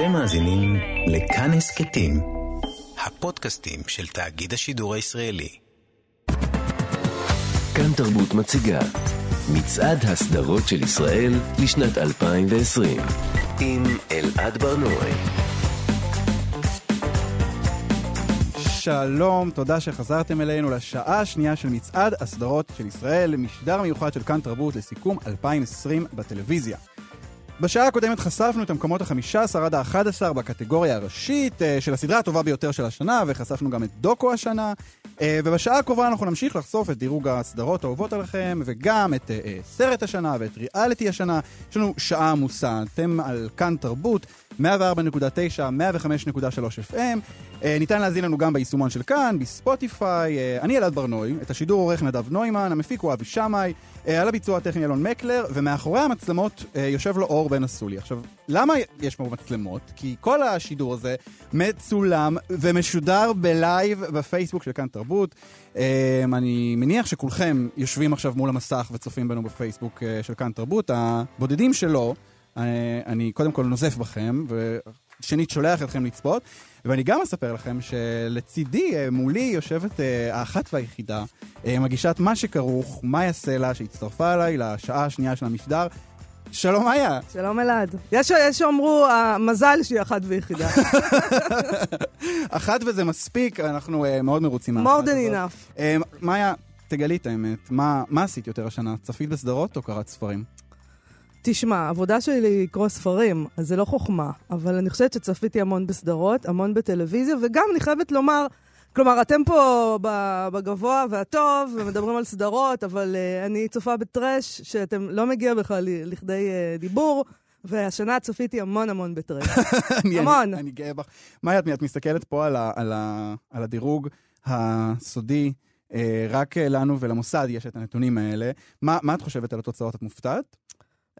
אתם מאזינים לכאן הסכתים, הפודקאסטים של תאגיד השידור הישראלי. כאן תרבות מציגה מצעד הסדרות של ישראל לשנת 2020 עם אלעד ברנועי. שלום, תודה שחזרתם אלינו לשעה השנייה של מצעד הסדרות של ישראל, משדר מיוחד של כאן תרבות לסיכום 2020 בטלוויזיה. בשעה הקודמת חשפנו את המקומות ה-15 עד ה-11 בקטגוריה הראשית אה, של הסדרה הטובה ביותר של השנה, וחשפנו גם את דוקו השנה. אה, ובשעה הקרובה אנחנו נמשיך לחשוף את דירוג הסדרות האהובות עליכם, וגם את אה, סרט השנה ואת ריאליטי השנה. יש לנו שעה עמוסה, אתם על כאן תרבות, 104.9, 105.3 FM. ניתן להזין לנו גם ביישומון של כאן, בספוטיפיי. אני אלעד ברנוי, את השידור עורך נדב נוימן, המפיק הוא אבי שמאי. על הביצוע הטכני אלון מקלר, ומאחורי המצלמות יושב לו אור בן אסולי. עכשיו, למה יש פה מצלמות? כי כל השידור הזה מצולם ומשודר בלייב בפייסבוק של כאן תרבות. אני מניח שכולכם יושבים עכשיו מול המסך וצופים בנו בפייסבוק של כאן תרבות. הבודדים שלא, אני קודם כל נוזף בכם, ושנית שולח אתכם לצפות. ואני גם אספר לכם שלצידי, מולי, יושבת האחת והיחידה, מגישת מה שכרוך, מאיה סלע, שהצטרפה אליי לשעה השנייה של המשדר. שלום מאיה. שלום אלעד. יש שאומרו, המזל שהיא אחת ויחידה. אחת וזה מספיק, אנחנו מאוד מרוצים מהאחת הזאת. more than enough. מאיה, תגלי את האמת, מה, מה עשית יותר השנה? צפית בסדרות או קראת ספרים? תשמע, העבודה שלי היא לקרוא ספרים, אז זה לא חוכמה, אבל אני חושבת שצפיתי המון בסדרות, המון בטלוויזיה, וגם אני חייבת לומר, כלומר, אתם פה בגבוה והטוב, ומדברים על סדרות, אבל uh, אני צופה בטרש, שאתם לא מגיע בכלל לכדי uh, דיבור. והשנה צפיתי המון המון בטרש. המון. אני גאה בך. מאיה, את מסתכלת פה על, ה, על, ה, על הדירוג הסודי, אה, רק לנו ולמוסד יש את הנתונים האלה. מה, מה את חושבת על התוצאות? את מופתעת?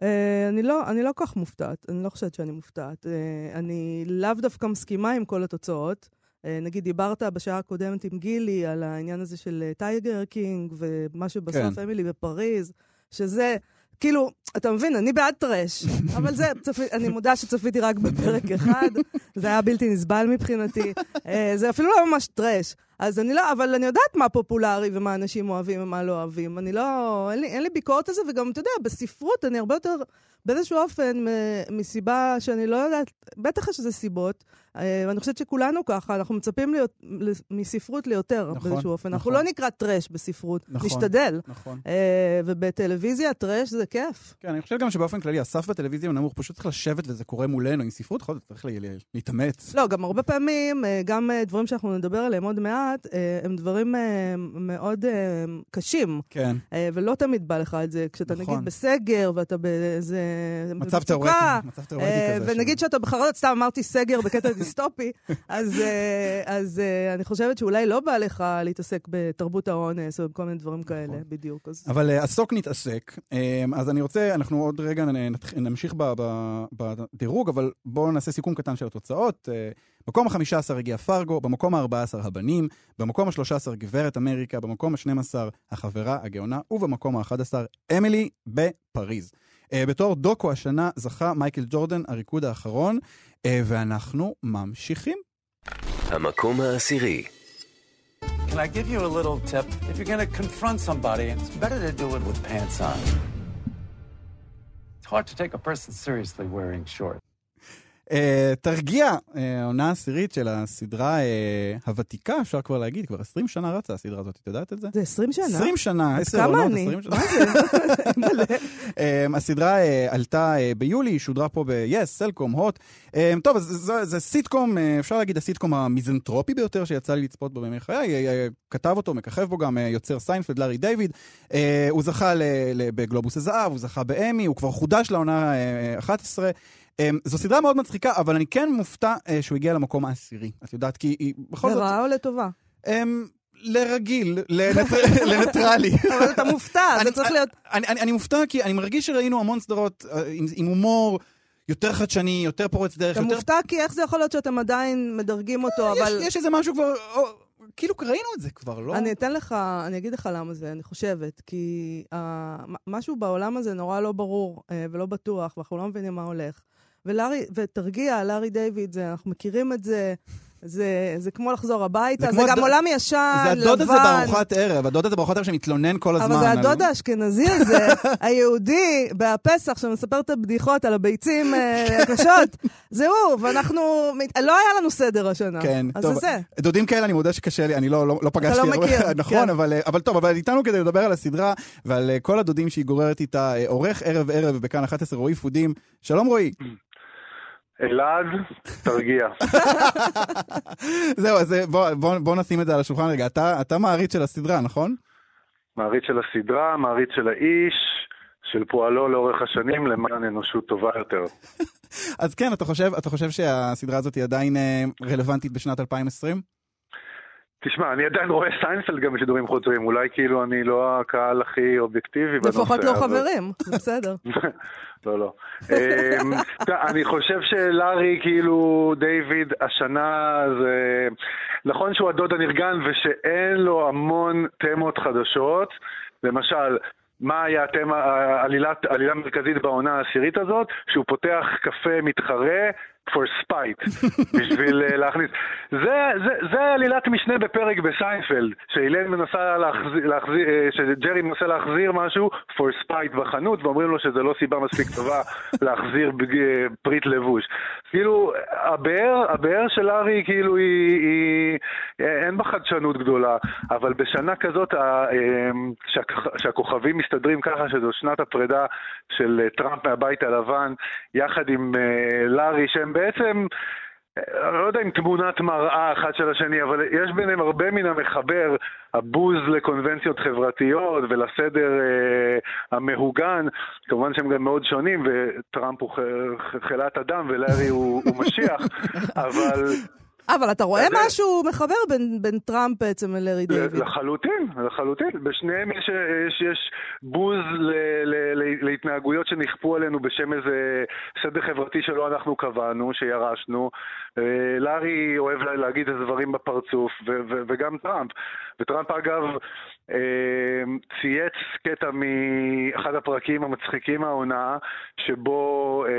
Uh, אני לא, אני לא כך מופתעת, אני לא חושבת שאני מופתעת. Uh, אני לאו דווקא מסכימה עם כל התוצאות. Uh, נגיד, דיברת בשעה הקודמת עם גילי על העניין הזה של טייגר קינג, ומה שבסוף כן. אמילי בפריז, שזה... כאילו, אתה מבין, אני בעד טרש, אבל זה, צפי, אני מודה שצפיתי רק בפרק אחד, זה היה בלתי נסבל מבחינתי. זה אפילו לא ממש טרש. אז אני לא, אבל אני יודעת מה פופולרי ומה אנשים אוהבים ומה לא אוהבים. אני לא, אין לי, אין לי ביקורת על זה, וגם, אתה יודע, בספרות אני הרבה יותר, באיזשהו אופן, מסיבה שאני לא יודעת, בטח יש איזה סיבות, אה, ואני חושבת שכולנו ככה, אנחנו מצפים להיות, מספרות ליותר נכון, באיזשהו אופן. נכון. אנחנו לא נקרא טרש בספרות, נכון, נשתדל. נכון. אה, ובטלוויזיה טרש זה כיף. כן, אני חושב גם שבאופן כללי, הסף בטלוויזיה הוא נמוך, פשוט צריך לשבת וזה קורה מולנו. עם ספרות, יכול להיות, צריך להתאמץ. לא, גם הרבה פעמים, אה, גם דברים שאנחנו נדבר עליהם עוד מעט, הם דברים מאוד קשים. כן. ולא תמיד בא לך את זה. כשאתה נכון. נגיד בסגר, ואתה באיזה... מצב תיאורטי, מצב תיאורטי כזה. ונגיד שאתה בחרדת, סתם אמרתי סגר בקטע דיסטופי, אז, אה, אז אה, אני חושבת שאולי לא בא לך להתעסק בתרבות האונס או בכל מיני דברים כאלה, נכון. בדיוק. אז... אבל אה, עסוק נתעסק, אז אני רוצה, אנחנו עוד רגע נמשיך בדירוג, אבל בואו נעשה סיכום קטן של התוצאות. במקום ה-15 הגיע פרגו, במקום ה-14 הבנים, במקום ה-13 גברת אמריקה, במקום ה-12 החברה הגאונה, ובמקום ה-11 אמילי בפריז. Uh, בתור דוקו השנה זכה מייקל ג'ורדן, הריקוד האחרון, uh, ואנחנו ממשיכים. המקום העשירי. Can I give you a little tip? If you're going to confront somebody, it's better to do it with pants on. It's hard to take a person seriously wearing shorts. Uh, תרגיע, uh, עונה עשירית של הסדרה uh, הוותיקה, אפשר כבר להגיד, כבר 20 שנה רצה הסדרה הזאת, את יודעת את זה? זה 20 שנה? 20 שנה, 10 עונות, 20 שנה. מה זה? um, הסדרה uh, עלתה uh, ביולי, שודרה פה ב-yes, סלקום, הוט. Um, טוב, אז זה, זה סיטקום, uh, אפשר להגיד הסיטקום המיזנטרופי ביותר שיצא לי לצפות בו בימי חיי, uh, כתב אותו, מככב בו גם uh, יוצר סיינפלד, לארי דיוויד. Uh, הוא זכה בגלובוס הזהב, הוא זכה באמי, הוא כבר חודש לעונה uh, 11. Um, זו סדרה מאוד מצחיקה, אבל אני כן מופתע uh, שהוא הגיע למקום העשירי. את יודעת, כי היא בכל זאת... לרעה או לטובה? Um, לרגיל, לניטרלי. אבל אתה מופתע, זה צריך להיות... אני, מופתע כי אני מרגיש שראינו המון סדרות uh, עם, הומור. יותר חדשני, יותר פורץ דרך. אתה יותר... מופתע כי איך זה יכול להיות שאתם עדיין מדרגים אותו, יש, אבל... יש איזה משהו כבר, כאילו ראינו את זה כבר, לא? אני אתן לך, אני אגיד לך למה זה, אני חושבת. כי uh, משהו בעולם הזה נורא לא ברור uh, ולא בטוח, ואנחנו לא מבינים מה הולך. ולארי, ותרגיע, לארי דיוויד, זה, אנחנו מכירים את זה. זה, זה כמו לחזור הביתה, זה זה, גם הד- עולם ישן, זה לבן. הדוד הזה בארוחת ערב, הדוד הזה בארוחת ערב שמתלונן כל הזמן. אבל זה הדוד האשכנזי הזה, היהודי, בפסח, שמספר את הבדיחות על הביצים אה, הקשות. זה הוא, ואנחנו... לא היה לנו סדר השנה. כן, אז טוב. זה זה. דודים כאלה, אני מודה שקשה לי, אני לא, לא, לא פגשתי לא הרבה, מכיר, נכון, כן. אבל, אה, אבל טוב, אבל איתנו כדי לדבר על הסדרה ועל אה, כל הדודים שהיא גוררת איתה, עורך ערב ערב בכאן 11, רועי פודים. שלום רועי. אלעד, תרגיע. זהו, אז בוא, בוא, בוא נשים את זה על השולחן רגע. אתה, אתה מעריץ של הסדרה, נכון? מעריץ של הסדרה, מעריץ של האיש, של פועלו לאורך השנים למען אנושות טובה יותר. אז כן, אתה חושב, אתה חושב שהסדרה הזאת היא עדיין אה, רלוונטית בשנת 2020? תשמע, אני עדיין רואה סיינפלד גם בשידורים חוזרים, אולי כאילו אני לא הקהל הכי אובייקטיבי בנושא. לפחות לא חברים, בסדר. לא, לא. אמ, אני חושב שלארי, כאילו, דיוויד, השנה זה... נכון שהוא הדוד הנרגן ושאין לו המון תמות חדשות. למשל, מה היה התמה, העלילת- העלילה המרכזית בעונה העשירית הזאת? שהוא פותח קפה מתחרה for spite, בשביל אה, להכניס... זה, זה, זה עלילת משנה בפרק בסיינפלד, שאיליין מנסה להחזיר, להחזיר, אה, שג'רי מנסה להחזיר משהו for spite בחנות, ואומרים לו שזה לא סיבה מספיק טובה להחזיר בג- אה, פריט לבוש. כאילו, הבאר, הבאר של לארי, כאילו, היא, היא, אין בה חדשנות גדולה, אבל בשנה כזאת, ה- שהכ- שהכוכבים מסתדרים ככה, שזו שנת הפרידה של טראמפ מהבית הלבן, יחד עם אה, לארי, שהם בעצם... אני לא יודע אם תמונת מראה אחת של השני, אבל יש ביניהם הרבה מן המחבר, הבוז לקונבנציות חברתיות ולסדר אה, המהוגן. כמובן שהם גם מאוד שונים, וטראמפ הוא ח- ח- חלאת אדם ולארי הוא, הוא משיח, אבל אבל אתה רואה אז זה- משהו מחבר בין- בין טראמפ בעצם ללארי דיוויד. לחלוטין, לחלוטין. בשניהם יש, יש, יש בוז ל, ל, ל, להתנהגויות שנכפו עלינו בשם איזה סדר חברתי שלא אנחנו קבענו, שירשנו. אה, לארי אוהב לה- להגיד איזה דברים בפרצוף, ו, ו, וגם טראמפ. וטראמפ אגב אה, צייץ קטע מאחד הפרקים המצחיקים מהעונה, שבו אה,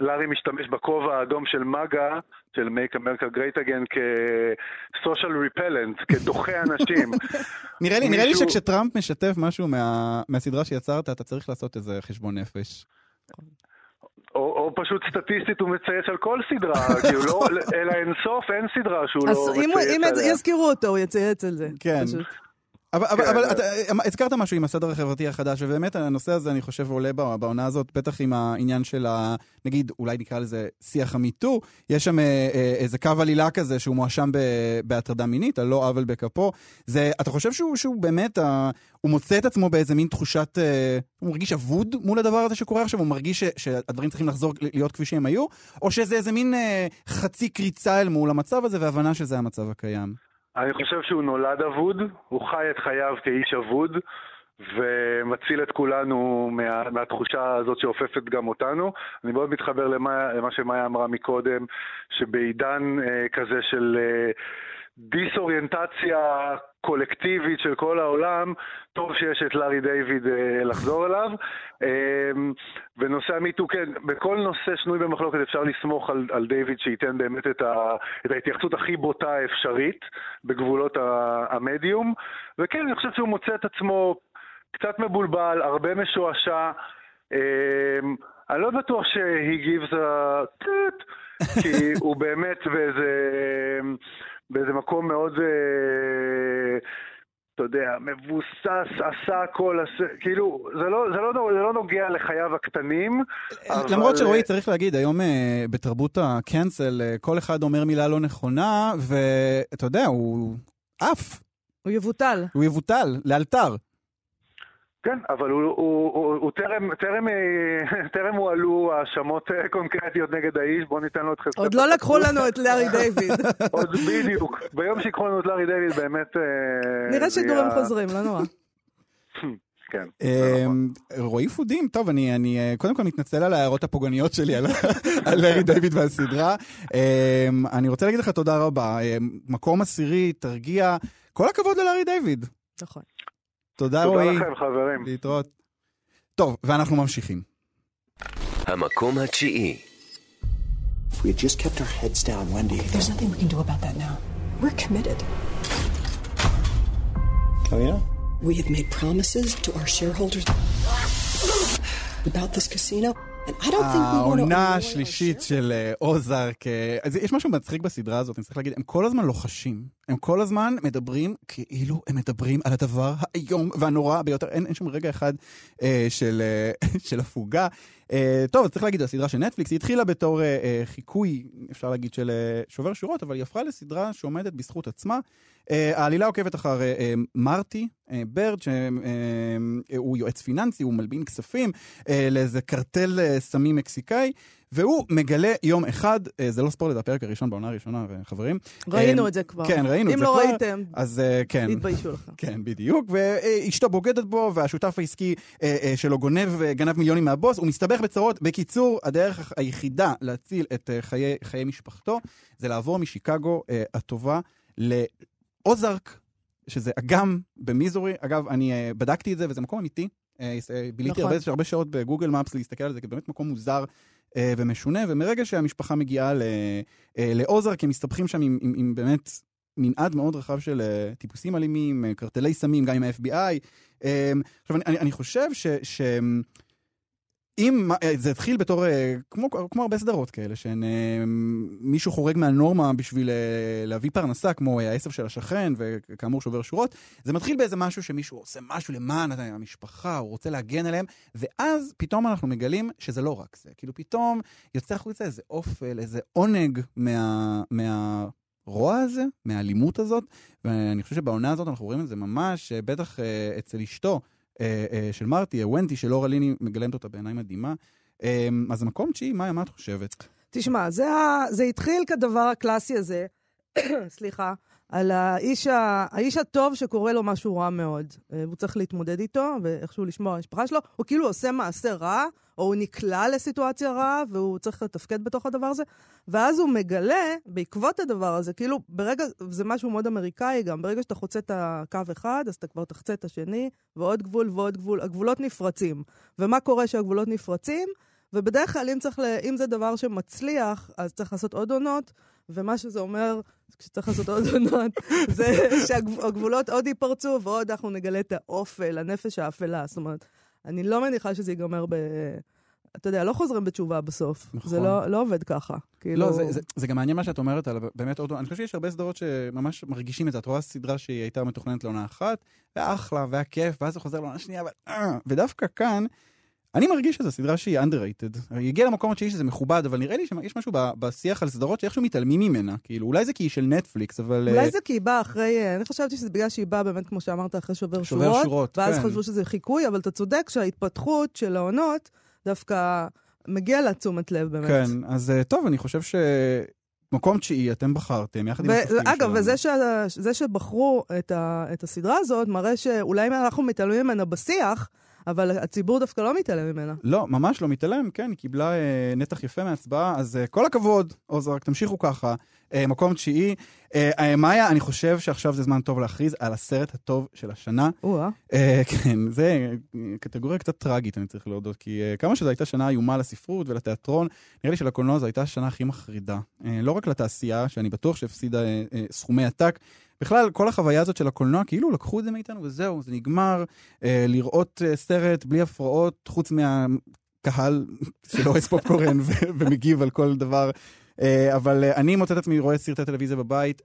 לארי משתמש בכובע האדום של מגה, של Make America Great Again, כ-social repellent, כדוחה אנשים. נראה לי, נראה לי שכשטראמפ משתף משהו מה, מהסדרה שיצרת, אתה צריך לעשות איזה חשבון נפש. או, או פשוט סטטיסטית הוא מצייץ על כל סדרה, כאילו לא, אלא אין סוף, אין סדרה שהוא אז לא אם הוא- אם מצייץ עליה. יזכירו אותו, הוא יצייץ על זה. כן. פשוט. אבל, אבל, כן, אבל אבל- אתה, הזכרת משהו עם הסדר החברתי החדש, ובאמת הנושא הזה, אני חושב, עולה בע- בעונה הזאת, בטח עם העניין של ה... נגיד, אולי נקרא לזה שיח המיטו, יש שם אה, אה, איזה קו עלילה כזה שהוא מואשם בהטרדה מינית, על לא עוול בכפו. זה, אתה חושב שהוא, שהוא באמת, אה, הוא מוצא את עצמו באיזה מין תחושת... אה, הוא מרגיש אבוד מול הדבר הזה שקורה עכשיו? הוא מרגיש ש, שהדברים צריכים לחזור להיות כפי שהם היו? או שזה איזה מין אה, חצי קריצה אל מול המצב הזה, והבנה שזה המצב הקיים? אני חושב שהוא נולד אבוד, הוא חי את חייו כאיש אבוד, ומציל את כולנו מה, מהתחושה הזאת שאופפת גם אותנו. אני מאוד מתחבר למה, למה שמאיה אמרה מקודם, שבעידן אה, כזה של אה, דיסאוריינטציה קולקטיבית של כל העולם, טוב שיש את לארי דיוויד אה, לחזור אליו. אה, ונושא המיטו, כן, בכל נושא שנוי במחלוקת אפשר לסמוך על, על דיוויד שייתן באמת את, ה, את ההתייחסות הכי בוטה האפשרית בגבולות המדיום. וכן, אני חושב שהוא מוצא את עצמו קצת מבולבל, הרבה משועשע. אה, אני לא בטוח a... טוט, כי הוא באמת באיזה, באיזה מקום מאוד, אה, אתה יודע, מבוסס, עשה הכל, עשה, כאילו, זה לא, זה, לא, זה לא נוגע לחייו הקטנים. אבל- למרות שרועי, צריך להגיד, היום אה, בתרבות הקאנסל, אה, כל אחד אומר מילה לא נכונה, ואתה יודע, הוא עף, הוא יבוטל. הוא יבוטל, לאלתר. כן, אבל הוא, הוא, הוא, הוא טרם, טרם, אה, טרם הועלו האשמות אה, קונקרטיות נגד האיש, בואו ניתן לו את חזקת עוד לא. לקחו לנו את לארי דיוויד. עוד בדיוק. ביום שיקחו לנו את לארי דיוויד, באמת... אה, נראה שידורים חוזרים, לא נורא. כן. נכון. רועי פודים, טוב, אני, אני קודם כל מתנצל על ההערות הפוגעניות שלי על, לארי דיוויד והסדרה. אני רוצה להגיד לך תודה רבה. מקום עשירי, תרגיע. כל הכבוד ללארי דיוויד. נכון. תודה, תודה רועי. לכם, חברים. להתראות. טוב, ואנחנו ממשיכים. המקום התשיעי. we had just kept our heads down, Wendy. There's nothing we can do about that now. We're committed. Oh, yeah? We have made promises to our shareholders about this casino, העונה השלישית של אה, אוזארק, אה, אז יש משהו מצחיק בסדרה הזאת, אני צריך להגיד, הם כל הזמן לוחשים. הם כל הזמן מדברים כאילו הם מדברים על הדבר האיום והנורא ביותר. אין, אין שום רגע אחד אה, של, אה, של הפוגה. אה, טוב, צריך להגיד, הסדרה של נטפליקס, היא התחילה בתור אה, אה, חיקוי, אפשר להגיד, של אה, שובר שורות, אבל היא הפכה לסדרה שעומדת בזכות עצמה. אה, העלילה עוקבת אחר מרטי אה, ברד, שהוא יועץ פיננסי, הוא מלבין כספים אה, לאיזה קרטל אה, סמים מקסיקאי. והוא מגלה יום אחד, אה, זה לא ספורט, זה הפרק הראשון בעונה הראשונה, חברים. ראינו אה, את זה כבר. כן, ראינו את אם זה לא כבר. ראיתם, אז אה, כן. תתביישו לכם. כן, בדיוק. ואשתו בוגדת בו, והשותף העסקי שלו גונב, גנב מיליונים מהבוס, הוא מסתבך בצרות. בקיצור, הדרך היחידה להציל את חיי, חיי משפחתו, זה לעבור משיקגו הטובה לאוזרק, שזה אגם במיזורי. אגב, אני בדקתי את זה, וזה מקום אמיתי. ביליתי נכון. הרבה, הרבה שעות בגוגל מפס להסתכל על זה, כי באמת מקום מוזר ומשונה, ומרגע שהמשפחה מגיעה אה, לאוזרק, הם מסתבכים שם עם, עם, עם באמת מנעד מאוד רחב של אה, טיפוסים אלימים, אה, קרטלי סמים, גם עם ה-FBI. אה, עכשיו, אני, אני חושב ש... ש אם אה, זה התחיל בתור, אה, כמו, כמו הרבה סדרות כאלה, שהן אה, חורג מהנורמה בשביל להביא פרנסה, כמו העשב של השכן, וכאמור שובר שורות, זה מתחיל באיזה משהו שמישהו עושה משהו למען המשפחה, הוא רוצה להגן עליהם, ואז פתאום אנחנו מגלים שזה לא רק זה. כאילו פתאום יוצא החוצה איזה אופל, איזה עונג מה... מה... הרוע הזה, מהאלימות הזאת, ואני חושב שבעונה הזאת אנחנו רואים את זה ממש, בטח אצל אשתו של מרטי, אה, ונטי, שלורה ליני מגלמת אותה בעיניי מדהימה. אה, אז מקום תשיעי, מאיה, מה את חושבת? תשמע. זה התחיל כדבר הקלאסי הזה, סליחה, על האיש, ה... האיש הטוב שקורה לו משהו רע מאוד. אה, הוא צריך להתמודד איתו, ואיכשהו לשמור על המשפחה שלו. הוא כאילו עושה מעשה רע, או הוא נקלע לסיטואציה רעה, והוא צריך לתפקד בתוך הדבר הזה. ואז הוא מגלה, בעקבות הדבר הזה, כאילו, ברגע, זה משהו מאוד אמריקאי גם, ברגע שאתה חוצה את הקו אחד, אז אתה כבר תחצה את השני, ועוד גבול ועוד גבול. הגבולות נפרצים. ומה קורה כשהגבולות נפרצים? ובדרך כלל, אם, צריך ל... אם זה דבר שמצליח, אז צריך לעשות עוד עונות, ומה שזה אומר, כשצריך לעשות עוד עונות, זה שהגבולות עוד ייפרצו, ועוד אנחנו נגלה את האופל, הנפש האפלה. זאת אומרת, אני לא מניחה שזה ייגמר ב... אתה יודע, לא חוזרים בתשובה בסוף. נכון. זה לא, לא עובד ככה. כאילו... לא, זה, זה, זה גם מעניין מה שאת אומרת על באמת עוד... אני חושב שיש הרבה סדרות שממש מרגישים את זה. את רואה סדרה שהיא הייתה מתוכננת לעונה אחת, והיה אחלה, והיה כיף, ואז זה חוזר לעונה שנייה, ו... אה, ודווקא כאן, אני מרגיש שזו סדרה שהיא underrated. היא הגיעה למקום התשיעי שזה מכובד, אבל נראה לי שיש משהו בשיח על סדרות שאיכשהו מתעלמים ממנה. כאילו, אולי זה כי היא של נטפליקס, אבל... אולי אה, זה כי היא באה אחרי, אה, אני חשבתי שזה בגלל שהיא באה באמת, כמו שאמרת, אחרי שובר, שובר שורות, שורות, ואז כן. חשבו שזה חיקוי, אבל אתה צודק שההתפתחות של העונות דווקא מגיע לה תשומת לב באמת. כן, אז אה, טוב, אני חושב ש... מקום תשיעי, אתם בחרתם, יחד עם השופטים שלנו. ואגב, וזה ש... זה שבחרו את, ה... את הסדרה הזאת, מראה שאולי אנחנו מתעלמים ממנה בשיח, אבל הציבור דווקא לא מתעלם ממנה. לא, ממש לא מתעלם, כן, היא קיבלה אה, נתח יפה מההצבעה, אז אה, כל הכבוד, עוז, רק תמשיכו ככה. אה, מקום תשיעי. אה, אה, מאיה, אני חושב שעכשיו זה זמן טוב להכריז על הסרט הטוב של השנה. או-אה. אה, כן, זה אה, קטגוריה קצת טראגית, אני צריך להודות, כי אה, כמה שזו הייתה שנה איומה לספרות ולתיאטרון, נראה לי שלקולנוע זו הייתה השנה הכי מחרידה. אה, לא רק לתעשייה, שאני בטוח שהפסידה אה, אה, סכומי עתק, בכלל, כל החוויה הזאת של הקולנוע, כאילו לקחו את זה מאיתנו וזהו, זה נגמר. אה, לראות אה, סרט בלי הפרעות, חוץ מהקהל שלא אוהב פופקורן ומגיב על כל דבר. אה, אבל אה, אני מוצא את עצמי רואה סרטי טלוויזיה בבית,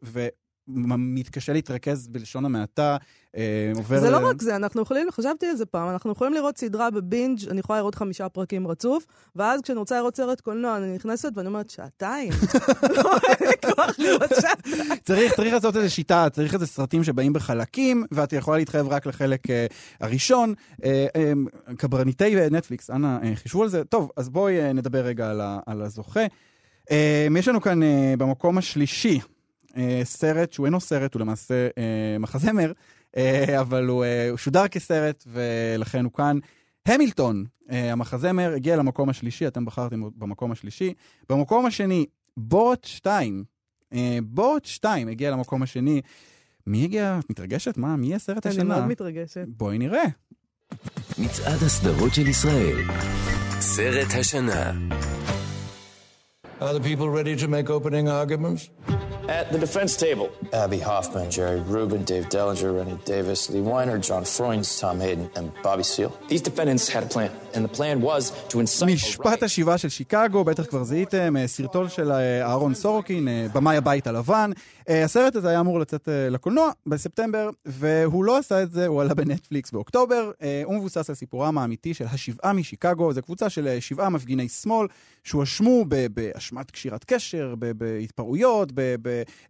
ומתקשה להתרכז בלשון המעטה. אה, עובר... זה ל- לא רק זה, אנחנו יכולים, חשבתי על זה פעם, אנחנו יכולים לראות סדרה בבינג', אני יכולה לראות חמישה פרקים רצוף, ואז כשאני רוצה לראות סרט קולנוע, אני נכנסת ואני אומרת, שעתיים? לא, אין לי כוח לראות שעתיים. צריך, צריך לעשות איזו שיטה, צריך איזה סרטים שבאים בחלקים, ואת יכולה להתחייב רק לחלק אה, הראשון. אה, אה, קברניטי נטפליקס, אנא, אה, חישבו על זה. טוב, אז בואי אה, נדבר רגע על, ה, על הזוכה. אה, יש לנו כאן אה, במקום השלישי סרט שהוא אינו סרט, הוא למעשה אה, מחזמר, אה, אבל הוא, אה, הוא שודר כסרט, ולכן הוא כאן. המילטון, אה, המחזמר, הגיע למקום השלישי, אתם בחרתם במקום השלישי. במקום השני, בוט 2. אה, בוט 2 הגיע למקום השני. מי הגיע? את מתרגשת? מה? מי יהיה סרט אני השנה? מאוד מתרגשת. בואי נראה. מצעד הסדרות של ישראל. סרט השנה. Are the people ready to make opening arguments? At the defense table, Abby Hoffman, Jerry Rubin, Dave Dellinger, Rennie Davis, Lee Weiner, John Freunds, Tom Hayden, and Bobby Seale. These defendants had a plan, and the plan was to incite... משפט השיבה של שיקגו, בטח כבר זיהיתם, אה, סרטון של אה, אהרון סורקין, אה, במאי הבית הלבן. הסרט הזה היה אמור לצאת לקולנוע בספטמבר, והוא לא עשה את זה, הוא עלה בנטפליקס באוקטובר. הוא מבוסס על סיפורם האמיתי של השבעה משיקגו, זו קבוצה של שבעה מפגיני שמאל שהואשמו באשמת קשירת קשר, ב-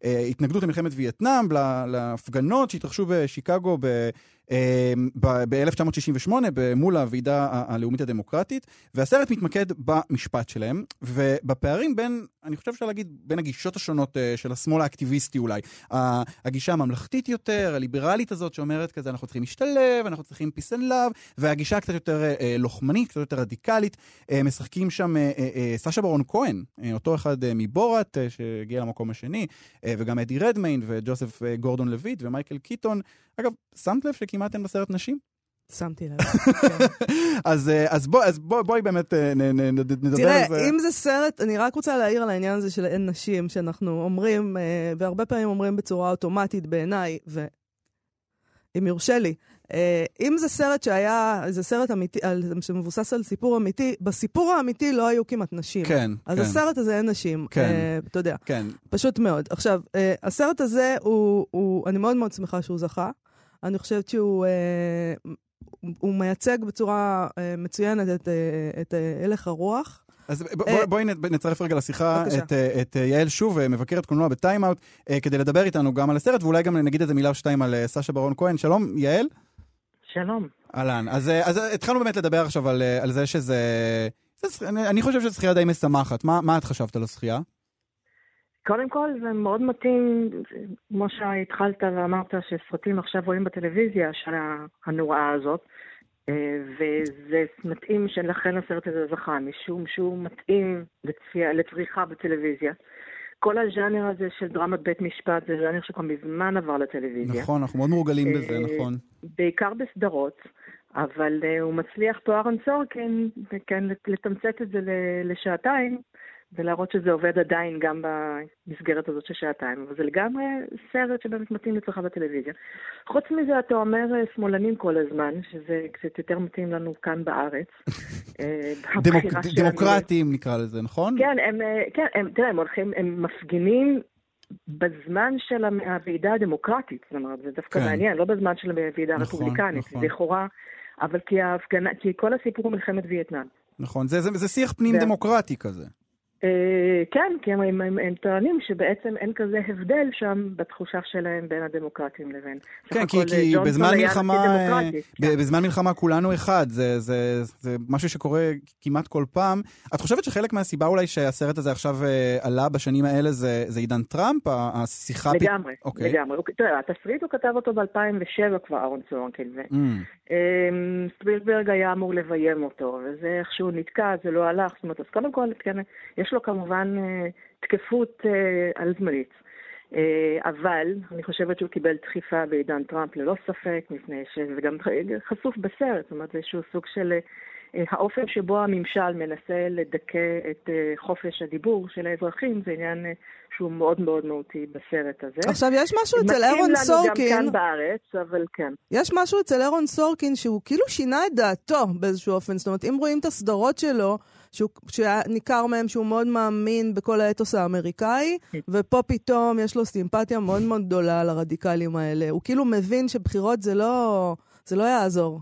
בהתפרעויות, בהתנגדות למלחמת וייטנאם, להפגנות שהתרחשו בשיקגו ב... ב-1968 מול הוועידה הלאומית הדמוקרטית, והסרט מתמקד במשפט שלהם, ובפערים בין, אני חושב אפשר להגיד, בין הגישות השונות אה, של השמאל האקטיביסטי אולי. הגישה הממלכתית יותר, הליברלית הזאת שאומרת כזה, אנחנו צריכים להשתלב, אנחנו צריכים peace and love, והגישה הקצת יותר אה, אה, לוחמנית, קצת יותר רדיקלית. משחקים שם סשה ברון כהן, אותו אחד מבורת, שהגיע למקום השני, וגם אדי רדמיין וג'וסף גורדון לויט ומייקל קיטון. אגב, שמת לב שכמעט אין בסרט נשים? שמתי לב. אז, אה, אז, בוא, אז בוא, בואי באמת אה, נ, נ, נ, נדבר תראה, על זה. אם זה סרט, אני רק רוצה להעיר על העניין הזה של אין נשים, שאנחנו אומרים, אה, והרבה פעמים אומרים בצורה אוטומטית בעיניי, ואם יורשה לי, אם זה סרט שהיה, זה סרט אמיתי, על, שמבוסס על סיפור אמיתי, בסיפור האמיתי לא היו כמעט נשים. כן, אז כן. הסרט הזה אין נשים. כן. אה, אתה יודע. כן, פשוט מאוד. עכשיו, אה, הסרט הזה, הוא, הוא, אני מאוד מאוד שמחה שהוא זכה. אני חושבת שהוא אה, הוא מייצג בצורה אה, מצוינת את, אה, את אה, הלך הרוח. אז אה, בוא, בואי נ- נצרף רגע לשיחה בבקשה. את, אה, את יעל שוב, אה, מבקרת קולנוע בטיים-אאוט, אה, כדי לדבר איתנו גם על הסרט, ואולי גם נגיד איזה מילה או שתיים על סשה ברון כהן. שלום, יעל? שלום. אהלן. אז, אז התחלנו באמת לדבר עכשיו על, על זה שזה... זה אני, אני חושב שזו זכייה די משמחת. מה, מה את חשבת על הזכייה? קודם כל זה מאוד מתאים, כמו שהתחלת ואמרת שסרטים עכשיו רואים בטלוויזיה, השנה הנוראה הזאת, אה, וזה מתאים שלכן הסרט הזה זכה, משום שהוא מתאים לצפייה, לצריכה בטלוויזיה. כל הז'אנר הזה של דרמת בית משפט זה ז'אנר שכבר מזמן עבר לטלוויזיה. נכון, אנחנו מאוד מורגלים בזה, אה, נכון. בעיקר בסדרות, אבל uh, הוא מצליח פה אהרון סורקין, כן, לתמצת את זה לשעתיים, ולהראות שזה עובד עדיין גם במסגרת הזאת של שעתיים. אבל זה לגמרי סרט שבאמת מתאים לצריכה בטלוויזיה. חוץ מזה, אתה אומר אה, שמאלנים כל הזמן, שזה קצת יותר מתאים לנו כאן בארץ. אה, דמוק, הבחירה שלנו- דמוקרטים נקרא לזה, נכון? כן, הם, אה, כן, הם, תראה, הם הולכים, הם מפגינים בזמן של הוועידה הדמוקרטית, זאת אומרת, זה דווקא כן. מעניין, לא בזמן של הוועידה נכון, הרפובליקנית, נכון. לכאורה, אבל כי ההפגנה, כי כל הסיפור הוא מלחמת וייטנאם. נכון, זה, זה, זה שיח פנים זה- דמוקרטי כזה. אה, כן, כי הם, הם, הם, הם טוענים שבעצם אין כזה הבדל שם בתחושה שלהם בין הדמוקרטים לבין. כן, כי, כי ג'ונסון בזמן מלחמה, אה, כן. בזמן מלחמה כולנו אחד, זה, זה, זה משהו שקורה כמעט כל פעם. את חושבת שחלק מהסיבה אולי שהסרט הזה עכשיו אה, עלה בשנים האלה זה, זה עידן טראמפ? השיחה... פ- לגמרי, אוקיי. לגמרי. תראה, התסריט הוא כתב אותו ב-2007 כבר, אהרון. ו- Mm, אמ, ספילברג היה אמור לביים אותו, וזה איכשהו נתקע, זה לא הלך. זאת אומרת, אז קודם כל, כן, יש לו כמובן אה, תקפות אה, על זמנית. אה, אבל אני חושבת שהוא קיבל דחיפה בעידן טראמפ ללא ספק, מפני ש... וגם חשוף בסרט, זאת אומרת, זה איזשהו סוג של... האופן שבו הממשל מנסה לדכא את חופש הדיבור של האזרחים זה עניין שהוא מאוד מאוד מהותי בסרט הזה. עכשיו, יש משהו אצל מתאים אירון לנו סורקין, גם כאן בארץ, אבל כן. יש משהו אצל אירון סורקין שהוא כאילו שינה את דעתו באיזשהו אופן. זאת אומרת, אם רואים את הסדרות שלו, שהוא, שהיה ניכר מהם שהוא מאוד מאמין בכל האתוס האמריקאי, ופה פתאום יש לו סימפתיה מאוד מאוד גדולה לרדיקלים האלה. הוא כאילו מבין שבחירות זה לא, זה לא יעזור.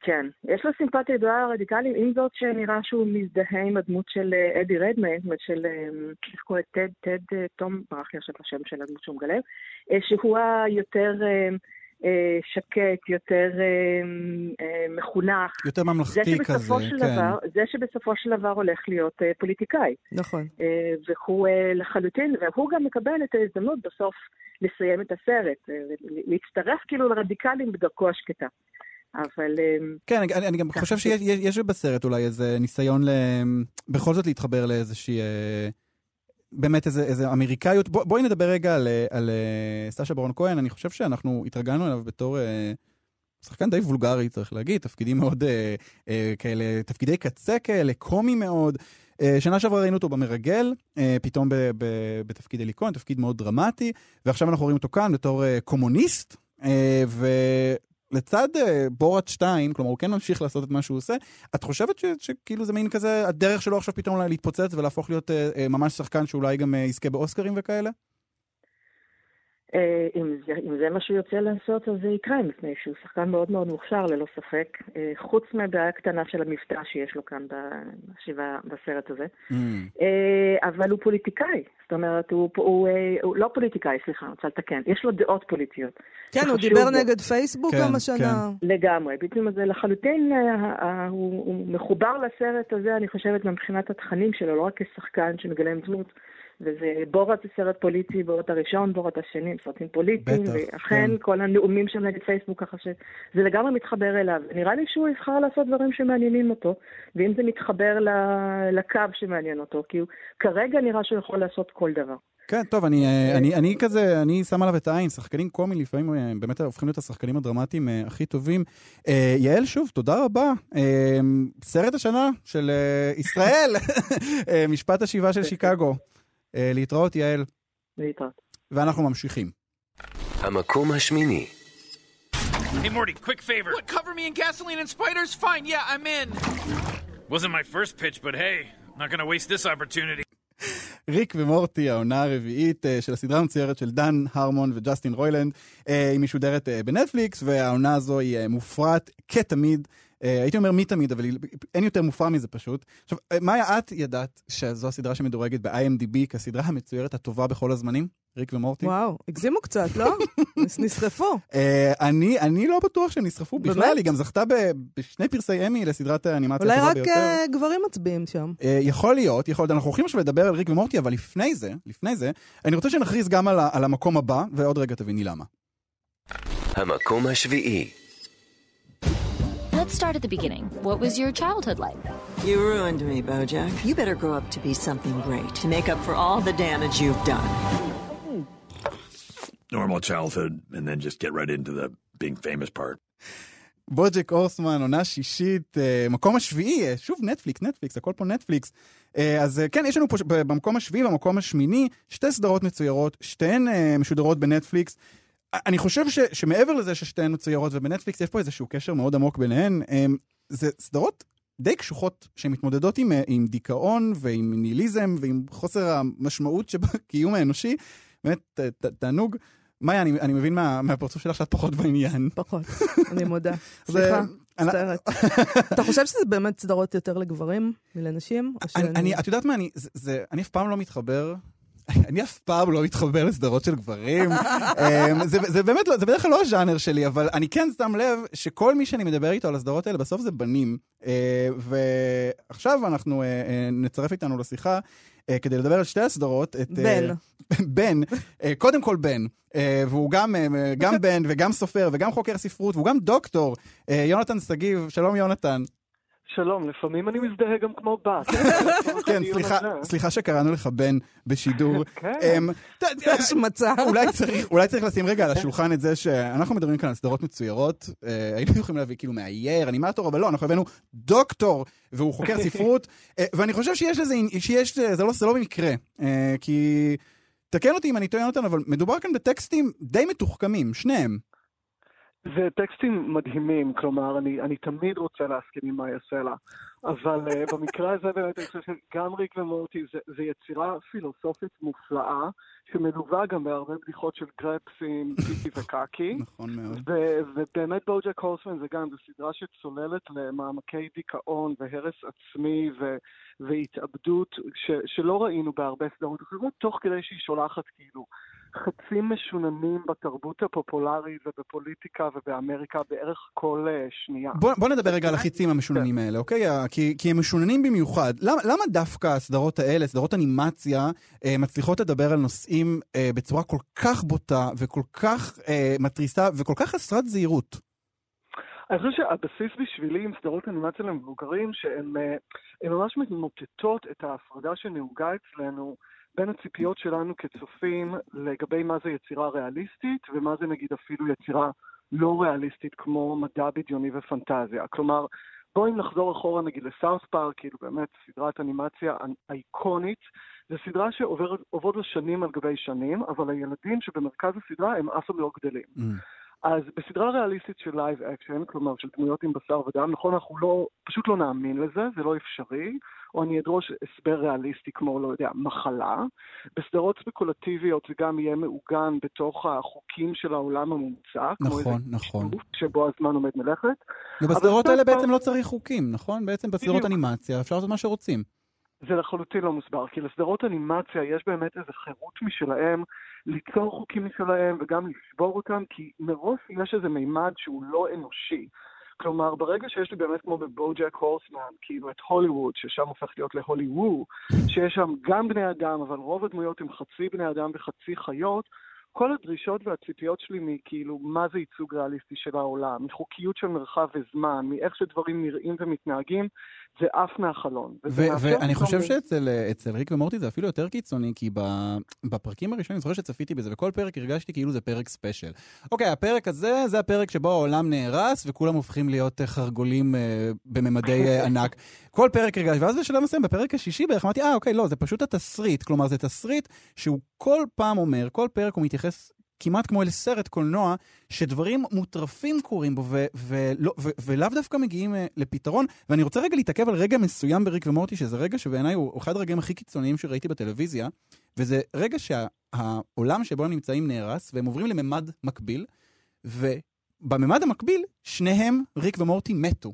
כן, יש לו סימפתיה ידועה לרדיקלים, עם זאת שנראה שהוא מזדהה עם הדמות של אה, אדי אומרת של, אה, איך קוראים? טד, טד, אה, תום, ברח לי עכשיו השם של הדמות שהוא מגלם, אה, שהוא היותר שקט, יותר אה, אה, מחונך. יותר ממלכתי כזה, של כן. דבר, זה שבסופו של דבר הולך להיות אה, פוליטיקאי. נכון. אה, והוא אה, לחלוטין, והוא גם מקבל את ההזדמנות בסוף לסיים את הסרט, אה, להצטרף כאילו לרדיקלים בדרכו השקטה. אבל... אה, כן, אני, אני גם חושב שיש יש, יש בסרט אולי איזה ניסיון ל... בכל זאת להתחבר לאיזושהי... אה, באמת איזה, איזה אמריקאיות. בוא, בואי נדבר רגע על, על אה, סשה ברון כהן. אני חושב שאנחנו התרגלנו אליו בתור אה, שחקן די וולגרי, צריך להגיד, תפקידים מאוד אה, אה, כאלה, תפקידי קצה כאלה, קומי מאוד. אה, שנה שעברה ראינו אותו במרגל, אה, פתאום ב- ב- בתפקיד אלי כהן, תפקיד מאוד דרמטי, ועכשיו אנחנו רואים אותו כאן בתור אה, קומוניסט, אה, ולצד אה, בורת 2, כלומר הוא כן ממשיך לעשות את מה שהוא עושה, את חושבת שכאילו זה מין כזה, הדרך שלו עכשיו פתאום אולי להתפוצץ ולהפוך להיות אה, אה, ממש שחקן שאולי גם אה, יזכה באוסקרים וכאלה? אה, אם זה, אם זה מה שהוא יוצא לעשות, אז זה יקרה, מפני שהוא שחקן מאוד מאוד מוכשר, ללא ספק. אה, חוץ מהבעיה הקטנה של המבטא שיש לו כאן בשבעה, בסרט הזה. Mm. אה, אבל הוא פוליטיקאי. זאת אומרת, הוא, הוא, אה, הוא לא פוליטיקאי, סליחה, אני רוצה לתקן. יש לו דעות פוליטיות. כן, הוא דיבר לו. נגד פייסבוק כן, גם השנה. לגמרי. בעצם זה לחלוטין, הוא, הוא מחובר לסרט הזה, אני חושבת, מבחינת התכנים שלו, לא רק כשחקן שמגלם דמות. וזה בורת זה סרט פוליטי, בורת הראשון, בורת השני, סרטים פוליטיים, בטח, ואכן כן. כל הנאומים שם נגד פייסבוק, ככה שזה לגמרי מתחבר אליו. נראה לי שהוא יבחר לעשות דברים שמעניינים אותו, ואם זה מתחבר ל- לקו שמעניין אותו, כי הוא כרגע נראה שהוא יכול לעשות כל דבר. כן, טוב, אני, אה, אני, אני כזה, אני שם עליו את העין, שחקנים קומיים לפעמים אה, באמת הופכים להיות השחקנים הדרמטיים אה, הכי טובים. אה, יעל, שוב, תודה רבה. סרט השנה של ישראל, משפט השיבה של שיקגו. אה, להתראות, יעל. להתראות. ואנחנו ממשיכים. המקום השמיני. Hey, Morty, quick favor. What, cover me in gasoline and spiders? Fine, yeah, I'm in. Wasn't my first pitch, but hey, not gonna waste this opportunity. ריק ומורטי, העונה הרביעית אה, של הסדרה המצוירת של דן הרמון וג'סטין רוילנד. אה, היא משודרת בנטפליקס, והעונה הזו היא מופרעת כתמיד. אה, הייתי אומר מתמיד, אבל היא- אין יותר מופרע מזה פשוט. עכשיו, אה, מאיה, את ידעת שזו הסדרה שמדורגת ב-IMDb כסדרה המצוירת הטובה בכל הזמנים? ריק ומורטי? וואו, הגזימו קצת, לא? נס- נסחפו. אה, אני, אני לא בטוח שהם נסחפו בכלל, באמת? היא גם זכתה ב- בשני פרסי אמי לסדרת האנימציה אולי הטובה רק ביותר. אה, גברים מצביעים שם. אה, יכול להיות, יכול להיות. אנחנו הולכים עכשיו לדבר על ריק ומורטי, אבל לפני זה, לפני זה, אני רוצה שנכריז גם על, על המקום הבא, ועוד רגע תביני למה. המקום השביעי. Let's start at the beginning. What was your childhood like? You ruined me, Bojack. You better grow up to be something great to make up for all the damage you've done. Normal childhood, and then just get right into the being famous part. בוג'ק אורסמן, עונה שישית, אה, מקום השביעי, אה, שוב נטפליקס, נטפליקס, הכל פה נטפליקס. אה, אז אה, כן, יש לנו פה במקום השביעי ובמקום השמיני שתי סדרות מצוירות, שתיהן אה, משודרות בנטפליקס. אני חושב ש, שמעבר לזה ששתיהן מצוירות ובנטפליקס, יש פה איזשהו קשר מאוד עמוק ביניהן. אה, זה סדרות די קשוחות שמתמודדות עם, אה, עם דיכאון ועם ניהיליזם ועם חוסר המשמעות שבקיום האנושי. באמת, ת- ת- תענוג. מאיה, אני, אני מבין מה, מהפרצוף שלך שאת פחות בעניין. פחות, אני מודה. סליחה, מצטערת. אתה חושב שזה באמת סדרות יותר לגברים מלנשים? אני, אני, את יודעת מה, אני, זה, זה, אני אף פעם לא מתחבר. אני אף פעם לא מתחבר לסדרות של גברים. אמ, זה, זה באמת לא, זה בדרך כלל לא הז'אנר שלי, אבל אני כן שם לב שכל מי שאני מדבר איתו על הסדרות האלה, בסוף זה בנים. אה, ועכשיו אנחנו אה, אה, נצרף איתנו לשיחה כדי לדבר על שתי הסדרות. את, בן. בן, קודם כל בן, והוא גם, גם בן וגם סופר וגם חוקר ספרות והוא גם דוקטור. יונתן שגיב, שלום יונתן. שלום, לפעמים אני מזדהה גם כמו בת. כן, סליחה, שקראנו לך בן בשידור. כן. אמ, ת- ת- השמצה. אולי צריך, לשים רגע על השולחן את זה שאנחנו מדברים כאן על סדרות מצוירות, אה, היינו יכולים להביא כאילו מאייר, אנימטור, אבל לא, אנחנו הבאנו דוקטור, והוא חוקר ספרות, אה, ואני חושב שיש לזה, שיש, זה לא, זה לא במקרה, אה, כי, תקן אותי אם אני טועה יונתן, אבל מדובר כאן בטקסטים די מתוחכמים, שניהם. זה טקסטים מדהימים, כלומר, אני, אני תמיד רוצה להסכים עם מאיה סלע, אבל uh, במקרה הזה באמת אני חושב שגם ריק ומורטי זה, זה יצירה פילוסופית מופלאה, שמלווה גם בהרבה בדיחות של גרפסים, פיפי וקקי. נכון מאוד. ו- ובאמת בוג'ק הורסמן זה גם, זו סדרה שצוללת למעמקי דיכאון והרס עצמי ו- והתאבדות ש- שלא ראינו בהרבה סדרות אחרות, תוך כדי שהיא שולחת כאילו חצים משוננים בתרבות הפופולרית ובפוליטיקה ובאמריקה בערך כל uh, שנייה. בוא, בוא נדבר רגע על החיצים המשוננים האלה, אוקיי? כי, כי הם משוננים במיוחד. למה, למה דווקא הסדרות האלה, סדרות אנימציה, אה, מצליחות לדבר על נושאים אה, בצורה כל כך בוטה וכל כך אה, מתריסה וכל כך חסרת זהירות? אני חושב שהבסיס בשבילי עם סדרות אנימציה למבוגרים, שהן אה, ממש ממוטטות את ההפרדה שנהוגה אצלנו בין הציפיות שלנו כצופים לגבי מה זה יצירה ריאליסטית ומה זה נגיד אפילו יצירה לא ריאליסטית כמו מדע בדיוני ופנטזיה. כלומר, בואי נחזור אחורה נגיד לסאוס פארק, כאילו באמת סדרת אנימציה אייקונית. זו סדרה שעוברת שנים על גבי שנים, אבל הילדים שבמרכז הסדרה הם אף פעם לא גדלים. Mm. אז בסדרה ריאליסטית של live action, כלומר של דמויות עם בשר ודם, נכון, אנחנו לא, פשוט לא נאמין לזה, זה לא אפשרי, או אני אדרוש הסבר ריאליסטי כמו, לא יודע, מחלה. בסדרות ספקולטיביות זה גם יהיה מעוגן בתוך החוקים של העולם המומצא. נכון, נכון. שבו הזמן עומד מלכת. ובסדרות האלה בעצם לא צריך חוקים, נכון? בעצם בסדרות אנימציה אפשר לעשות מה שרוצים. זה לחלוטין לא מוסבר, כי לסדרות אנימציה יש באמת איזו חירות משלהם ליצור חוקים משלהם וגם לשבור אותם, כי מראש יש איזה מימד שהוא לא אנושי. כלומר, ברגע שיש לי באמת כמו בבוג'ק הורסמן, כאילו את הוליווד, ששם הופך להיות להולי וו, שיש שם גם בני אדם, אבל רוב הדמויות הם חצי בני אדם וחצי חיות, כל הדרישות והציפיות שלי מכאילו מה זה ייצוג ריאליסטי של העולם, מחוקיות של מרחב וזמן, מאיך שדברים נראים ומתנהגים, זה עף מהחלון. ואני חושב שאצל ריק ומורטי זה אפילו יותר קיצוני, כי בפרקים הראשונים, אני זוכר שצפיתי בזה, וכל פרק הרגשתי כאילו זה פרק special. אוקיי, הפרק הזה, זה הפרק שבו העולם נהרס, וכולם הופכים להיות חרגולים אה, בממדי אה, ענק. כל פרק הרגשתי, ואז בשלב מסוים, בפרק השישי בערך, אמרתי, אה, אוקיי, לא, זה פשוט התסריט. כלומר, זה תסריט שהוא כל פעם אומר, כל פרק הוא מתייחס כמעט כמו אל סרט קולנוע, שדברים מוטרפים קורים בו, ו- ולא, ו- ולאו דווקא מגיעים uh, לפתרון. ואני רוצה רגע להתעכב על רגע מסוים בריק ומורטי, שזה רגע שבעיניי הוא אחד הרגעים הכי קיצוניים שראיתי בטלוויזיה, וזה רגע שהעולם שבו הם נמצאים נהרס, והם עוברים לממד מקביל, ובממד המקביל, שניהם, ריק ומורטי, מתו.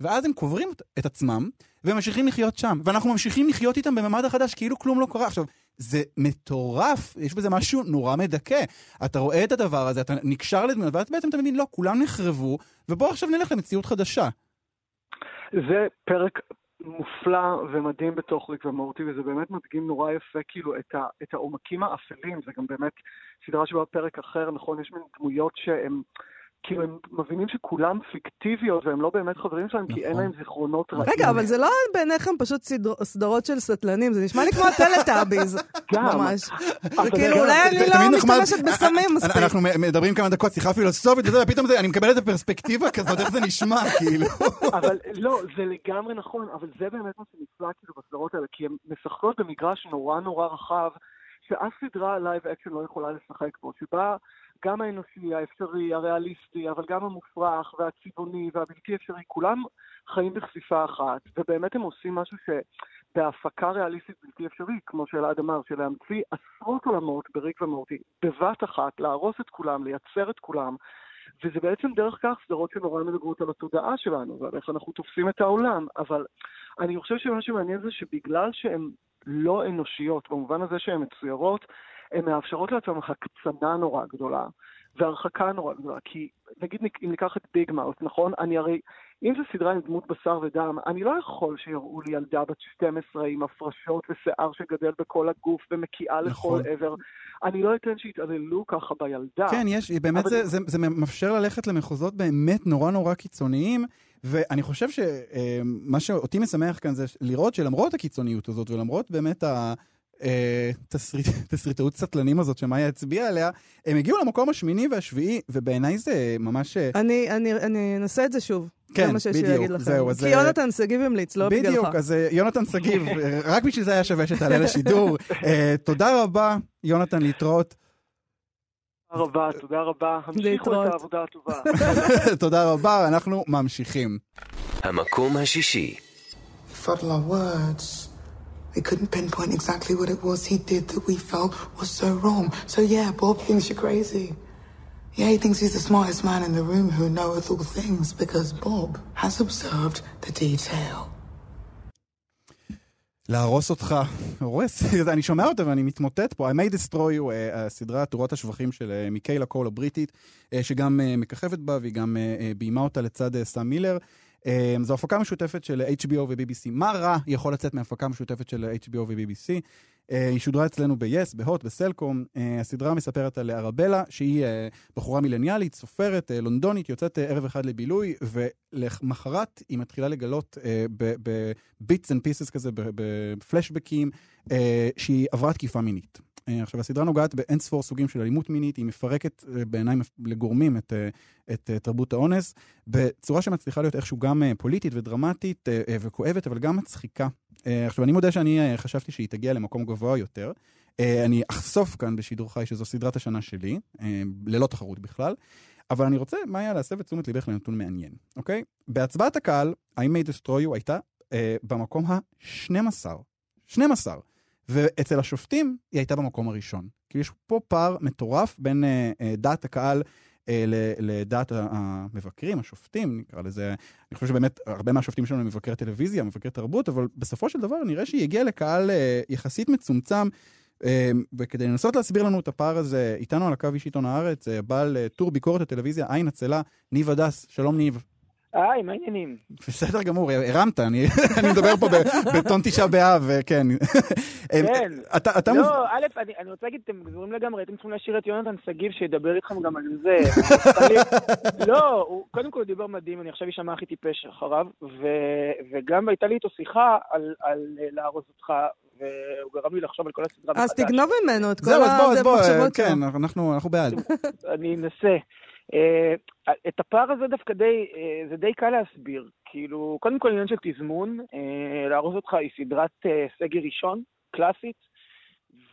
ואז הם קוברים את עצמם, וממשיכים לחיות שם. ואנחנו ממשיכים לחיות איתם בממד החדש, כאילו כלום לא קרה. עכשיו, זה מטורף, יש בזה משהו נורא מדכא. אתה רואה את הדבר הזה, אתה נקשר לדמיות, ואז בעצם אתה מבין, לא, כולם נחרבו, ובוא עכשיו נלך למציאות חדשה. זה פרק מופלא ומדהים בתוך ריק ומורטי, וזה באמת מדגים נורא יפה, כאילו, את, ה, את העומקים האפלים. זה גם באמת סדרה שבה פרק אחר, נכון, יש מין דמויות שהן... כאילו הם מבינים שכולם פיקטיביות והם לא באמת חברים שלהם, כי אין נכון. להם זיכרונות רעים. רגע, אבל זה לא בעיניכם פשוט סדרות של סטלנים, זה נשמע לי כמו הטלטאביז. ממש. זה כאילו, אולי אני לא משתמשת בסמים מספיק. אנחנו מדברים כמה דקות, שיחה פילוסופית, ופתאום אני מקבל איזה פרספקטיבה כזאת, איך זה נשמע, כאילו. אבל לא, זה לגמרי נכון, אבל זה באמת מה שנפלא כאילו בסדרות האלה, כי הן משחקות במגרש נורא נורא רחב, שאף סדרה live action לא יכולה לשחק בו, שבה... גם האנושי, האפשרי, הריאליסטי, אבל גם המופרך והצבעוני והבלתי אפשרי, כולם חיים בכפיפה אחת, ובאמת הם עושים משהו שבהפקה ריאליסטית בלתי אפשרי, כמו שאלעד אמר, של להמציא עשרות עולמות בריק ומורטי, בבת אחת, להרוס את כולם, לייצר את כולם, וזה בעצם דרך כך סדרות שנורא מדברות על התודעה שלנו ועל איך אנחנו תופסים את העולם, אבל אני חושב שמה שמעניין זה שבגלל שהן לא אנושיות, במובן הזה שהן מצוירות, הן מאפשרות לעצמן הקצנה נורא גדולה והרחקה נורא גדולה. כי נגיד אם ניקח את ביג מאוס, נכון? אני הרי, אם זו סדרה עם דמות בשר ודם, אני לא יכול שיראו לי ילדה בת 12 עם הפרשות ושיער שגדל בכל הגוף ומקיאה נכון. לכל עבר. אני לא אתן שיתעללו ככה בילדה. כן, יש, באמת אבל... זה, זה, זה מאפשר ללכת למחוזות באמת נורא נורא קיצוניים. ואני חושב שמה שאותי משמח כאן זה לראות שלמרות הקיצוניות הזאת ולמרות באמת ה... אה, תסריטאות סטלנים הזאת שמאיה הצביעה עליה, הם הגיעו למקום השמיני והשביעי, ובעיניי זה ממש... אה, אני, אני, אני אנסה את זה שוב. כן, בדיוק, זהו. כי יונתן שגיב המליץ, לא בגללך. בדיוק, אז יונתן שגיב, רק בשביל זה היה שווה שתעלה לשידור. תודה רבה, יונתן, להתראות. תודה רבה, תודה רבה. המשיכו את העבודה הטובה. תודה רבה, אנחנו ממשיכים. המקום השישי. We couldn't pinpoint exactly what it was he did that we felt was so wrong. So yeah, Bob thinks you're crazy. Yeah, he thinks he's the smartest man in the room who knoweth all things because Bob has observed the detail. להרוס אותך, הורס, אני שומע אותו ואני מתמוטט פה. I may destroy you, הסדרה תורת השבחים של מיקיילה קול הבריטית, שגם מככבת בה והיא גם ביימה אותה לצד סאם מילר. אמ, זו הפקה משותפת של HBO ו-BBC. מה רע יכול לצאת מהפקה משותפת של HBO ו-BBC? אה, היא שודרה אצלנו ב-yes, בהוט, בסלקום. אה, הסדרה מספרת על ארבלה, שהיא אה, בחורה מילניאלית, סופרת, לונדונית, יוצאת ערב אחד לבילוי, ולמחרת היא מתחילה לגלות ב-bits and pieces כזה, בפלשבקים, שהיא עברה תקיפה מינית. אה, עכשיו, הסדרה נוגעת באין ספור סוגים של אלימות מינית, היא מפרקת אה, בעיניים לגורמים את, אה, את תרבות האונס, בצורה שמצליחה להיות איכשהו גם פוליטית ודרמטית וכואבת, אבל גם מצחיקה. עכשיו, אני מודה שאני חשבתי שהיא תגיע למקום גבוה יותר. אני אחשוף כאן בשידור חי שזו סדרת השנה שלי, ללא תחרות בכלל. אבל אני רוצה, מאיה, להסב את תשומת ליבך לנתון מעניין, אוקיי? בהצבעת הקהל, I may destroy you הייתה אה, במקום ה-12. 12. ואצל השופטים היא הייתה במקום הראשון. כי יש פה פער מטורף בין אה, אה, דעת הקהל אה, לדעת המבקרים, השופטים, נקרא לזה. אני חושב שבאמת הרבה מהשופטים שלנו הם מבקרי טלוויזיה, מבקרי תרבות, אבל בסופו של דבר נראה שהיא הגיעה לקהל אה, יחסית מצומצם. אה, וכדי לנסות להסביר לנו את הפער הזה, איתנו על הקו איש עיתון הארץ, אה, בעל אה, טור ביקורת הטלוויזיה, עין הצלה, ניב הדס. שלום ניב. היי, מה העניינים? בסדר גמור, הרמת, אני מדבר פה בטון תשעה באב, כן. כן. אתה... לא, א', אני רוצה להגיד, אתם גזורים לגמרי, אתם צריכים להשאיר את יונתן שגיב שידבר איתכם גם על זה. לא, קודם כל הוא דיבר מדהים, אני עכשיו אשמע הכי טיפש אחריו, וגם הייתה לי איתו שיחה על לארוז אותך, והוא גרם לי לחשוב על כל הסדרה אז תגנוב ממנו את כל המחשבות שלו. כן, אנחנו בעד. אני אנסה. אה, את הפער הזה דווקא די, אה, זה די קל להסביר. כאילו, קודם כל עניין של תזמון, אה, להרוס אותך היא סדרת סגר ראשון, קלאסית,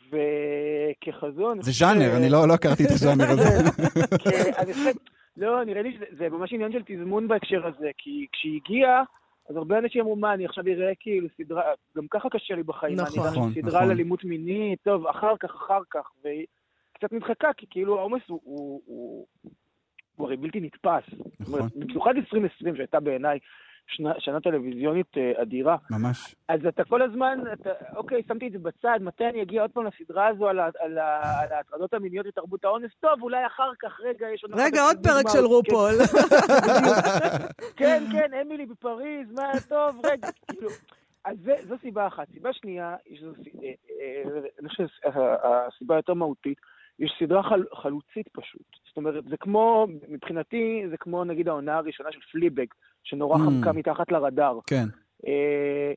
וככזו... זה ז'אנר, אני לא, לא הכרתי את הז'אנר הזה. כן, לא, נראה לי שזה ממש עניין של תזמון בהקשר הזה, כי כשהיא הגיעה, אז הרבה אנשים אמרו, מה, אני עכשיו אראה כאילו סדרה, גם ככה קשה לי בחיים, נכון, אני נכון. סדרה נכון. על אלימות מינית, טוב, אחר כך, אחר כך, והיא קצת נדחקה, כי כאילו העומס הוא, הוא, הוא, הוא הרי בלתי נתפס. נכון. במיוחד 2020, שהייתה בעיניי שנה, שנה טלוויזיונית uh, אדירה. ממש. אז אתה כל הזמן, אתה, אוקיי, שמתי את זה בצד, מתי אני אגיע עוד פעם לסדרה הזו על, על, על, ההטרדות המיניות ותרבות האונס? טוב, אולי אחר כך, רגע, יש עוד... רגע, עוד פרק של רופול. כן, כן, אמילי בפריז, מה, טוב, רגע, כאילו... אז זה, זו סיבה אחת. סיבה שנייה, אה, אה, אני חושב שהסיבה היותר מהותית, יש סדרה חל, חלוצית פשוט. זאת אומרת, זה כמו, מבחינתי, זה כמו נגיד העונה הראשונה של פליבג, שנורא mm. חמקה מתחת לרדאר. כן. אה,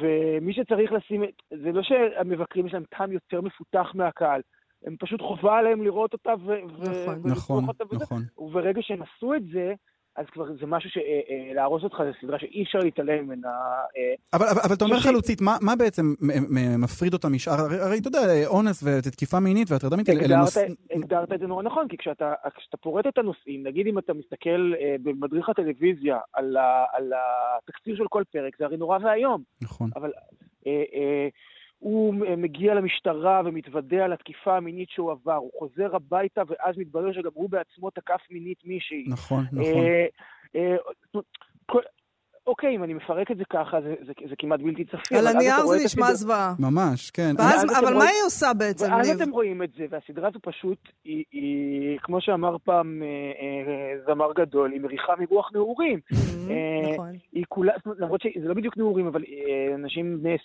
ומי שצריך לשים, זה לא שהמבקרים יש להם טעם יותר מפותח מהקהל, הם פשוט חובה עליהם לראות אותה ו... נכון, נכון, נכון. וברגע שהם עשו את זה, אז כבר זה משהו שלהרוס אותך, זו סדרה שאי אפשר להתעלם ממנה. אה, אבל, אבל, אבל אתה אומר חלוצית, מה, מה בעצם מפריד אותה משאר, הרי, הרי אתה יודע, אונס ותקיפה מינית והטרדה מינית, אלה נוס... הגדרת את זה נורא נכון, כי כשאתה, כשאתה פורט את הנושאים, נגיד אם אתה מסתכל אה, במדריך הטלוויזיה על, ה, על התקציר של כל פרק, זה הרי נורא ואיום. נכון. אבל... אה, אה, הוא מגיע למשטרה ומתוודה על התקיפה המינית שהוא עבר, הוא חוזר הביתה ואז מתברר שגם הוא בעצמו תקף מינית מישהי. נכון, נכון. אה, אה, אוקיי, אם אני מפרק את זה ככה, זה, זה, זה כמעט בלתי צפי. על הנייר זה נשמע זוועה. ממש, כן. ואז, אבל רואים, מה היא עושה בעצם, ואז אתם רואים את זה, והסדרה הזו פשוט, היא, היא כמו שאמר פעם אה, אה, זמר גדול, היא מריחה מרוח נעורים. Mm-hmm, אה, נכון. היא כולה, למרות שזה לא בדיוק נעורים, אבל אה, אנשים בני 20-30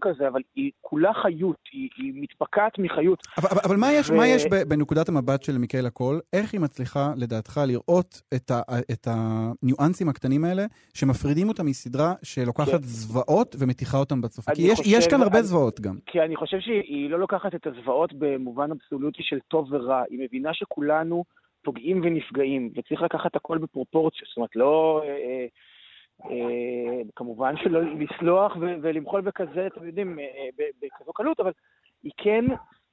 כזה, אבל היא כולה חיות, היא, היא מתפקעת מחיות. אבל, אבל, אבל מה יש, ו... מה יש בנקודת המבט של מיקל הקול? איך היא מצליחה, לדעתך, לראות את, ה, את הניואנסים הקטנים האלה, שמפרידים מפרידים אותה מסדרה שלוקחת כן. זוועות ומתיחה אותן בצופה. כי יש, חושב, יש כאן הרבה אני, זוועות גם. כי אני חושב שהיא לא לוקחת את הזוועות במובן אבסולוטי של טוב ורע. היא מבינה שכולנו פוגעים ונפגעים, וצריך לקחת הכל בפרופורציה. זאת אומרת, לא... אה, אה, אה כמובן שלא לסלוח ולמחול בכזה, אתם יודעים, אה, אה, בכזו קלות, אבל היא כן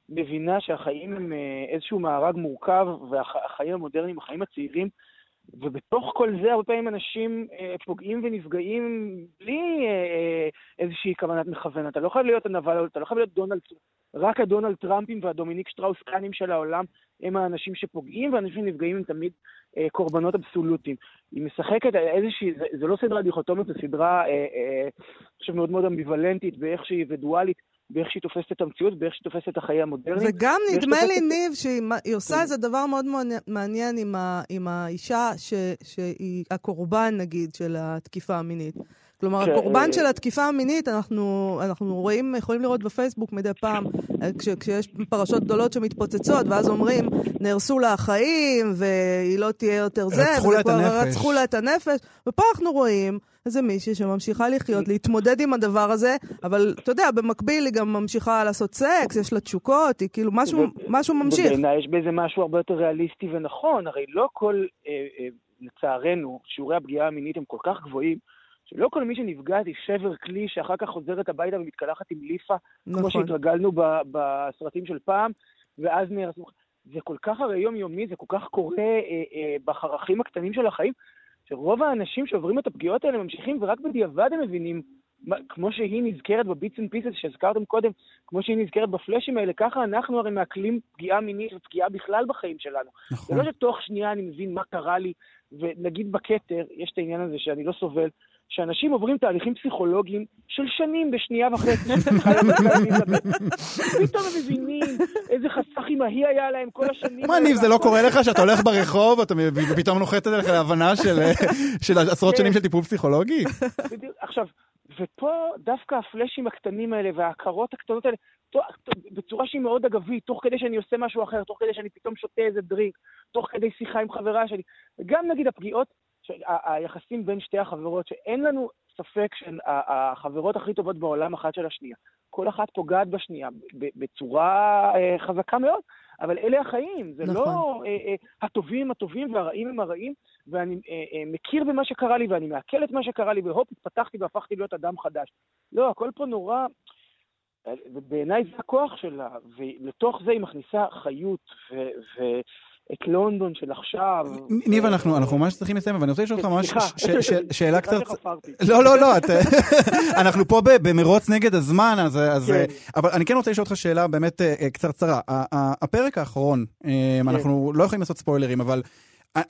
מבינה שהחיים הם אה, איזשהו מארג מורכב, והחיים המודרניים, החיים הצעירים, ובתוך כל זה הרבה פעמים אנשים אה, פוגעים ונפגעים בלי אה, אה, איזושהי כוונת מכוון. אתה לא חייב להיות הנבל, אתה לא חייב להיות דונלד, רק הדונלד טראמפים והדומיניק שטראוס קאנים של העולם הם האנשים שפוגעים, ואנשים שנפגעים הם תמיד אה, קורבנות אבסולוטיים. היא משחקת על איזושהי, זה, זה לא סדרה דיכוטומית, זו סדרה, אני אה, אה, חושב, מאוד מאוד אמביוולנטית באיך שהיא ודואלית. באיך שהיא תופסת את המציאות, באיך שהיא תופסת את החיי המודרניים. וגם נדמה לי, ניב, שהיא עושה כן. איזה דבר מאוד מעניין עם, האישה ש, שהיא הקורבן, נגיד, של התקיפה המינית. כלומר, כן, הקורבן אה, של התקיפה המינית, אנחנו, אנחנו רואים, יכולים לראות בפייסבוק מדי פעם, אה, כש, כשיש פרשות גדולות שמתפוצצות, ואז אומרים, נהרסו לה החיים, והיא לא תהיה יותר זה, רצחו לה את הנפש. רצחו לה את הנפש. ופה אנחנו רואים איזה מישהי שממשיכה לחיות, להתמודד עם הדבר הזה, אבל אתה יודע, במקביל היא גם ממשיכה לעשות סקס, יש לה תשוקות, היא כאילו, משהו, משהו ממשיך. ובעיניי יש בזה משהו הרבה יותר ריאליסטי ונכון, הרי לא כל, אה, אה, לצערנו, שיעורי הפגיעה המינית הם כל כך גבוהים, שלא כל מי שנפגעת היא שבר כלי שאחר כך חוזרת הביתה ומתקלחת עם ליפה, נכון. כמו שהתרגלנו ב- בסרטים של פעם, ואז נהרסו. זה כל כך הרי יומיומי, זה כל כך קורה אה, אה, בחרכים הקטנים של החיים, שרוב האנשים שעוברים את הפגיעות האלה ממשיכים ורק בדיעבד הם מבינים, מה, כמו שהיא נזכרת ב bits and pieces שהזכרתם קודם, כמו שהיא נזכרת בפלאשים האלה, ככה אנחנו הרי מעכלים פגיעה מינית ופגיעה בכלל בחיים שלנו. נכון. זה לא שתוך שנייה אני מבין מה קרה לי, ונגיד בכתר, יש את העניין הזה שאני לא סובל, שאנשים עוברים תהליכים פסיכולוגיים של שנים בשנייה וחצי. פתאום הם מבינים איזה חסך אימהי היה להם כל השנים. מה, ניב, זה לא קורה לך שאתה הולך ברחוב ואתה מ- ופתאום נוחת עליך להבנה של עשרות כן. שנים של טיפול פסיכולוגי? עכשיו, ופה דווקא הפלאשים הקטנים האלה וההכרות הקטנות האלה, בצורה שהיא מאוד אגבית, תוך כדי שאני עושה משהו אחר, תוך כדי שאני פתאום שותה איזה דרינק, תוך כדי שיחה עם חברה שלי, וגם נגיד הפגיעות, היחסים בין שתי החברות, שאין לנו ספק שהן החברות הכי טובות בעולם אחת של השנייה. כל אחת פוגעת בשנייה בצורה אה, חזקה מאוד, אבל אלה החיים, זה נכון. לא אה, אה, הטובים הם הטובים והרעים הם הרעים, ואני מכיר במה שקרה לי ואני מעכל את מה שקרה לי, והופ, התפתחתי והפכתי להיות אדם חדש. לא, הכל פה נורא... אה, בעיניי זה הכוח שלה, ולתוך זה היא מכניסה חיות, ו- ואת לונדון של עכשיו. ניב, אנחנו אנחנו ממש צריכים לסיים, אבל אני רוצה לשאול אותך ממש שאלה קצת... לא, לא, לא, את- אנחנו פה במרוץ נגד הזמן, אז... כן. אבל אני כן רוצה לשאול אותך שאלה באמת אה, אה, קצרצרה. הפרק האחרון, אה, כן. אנחנו לא יכולים לעשות ספוילרים, אבל...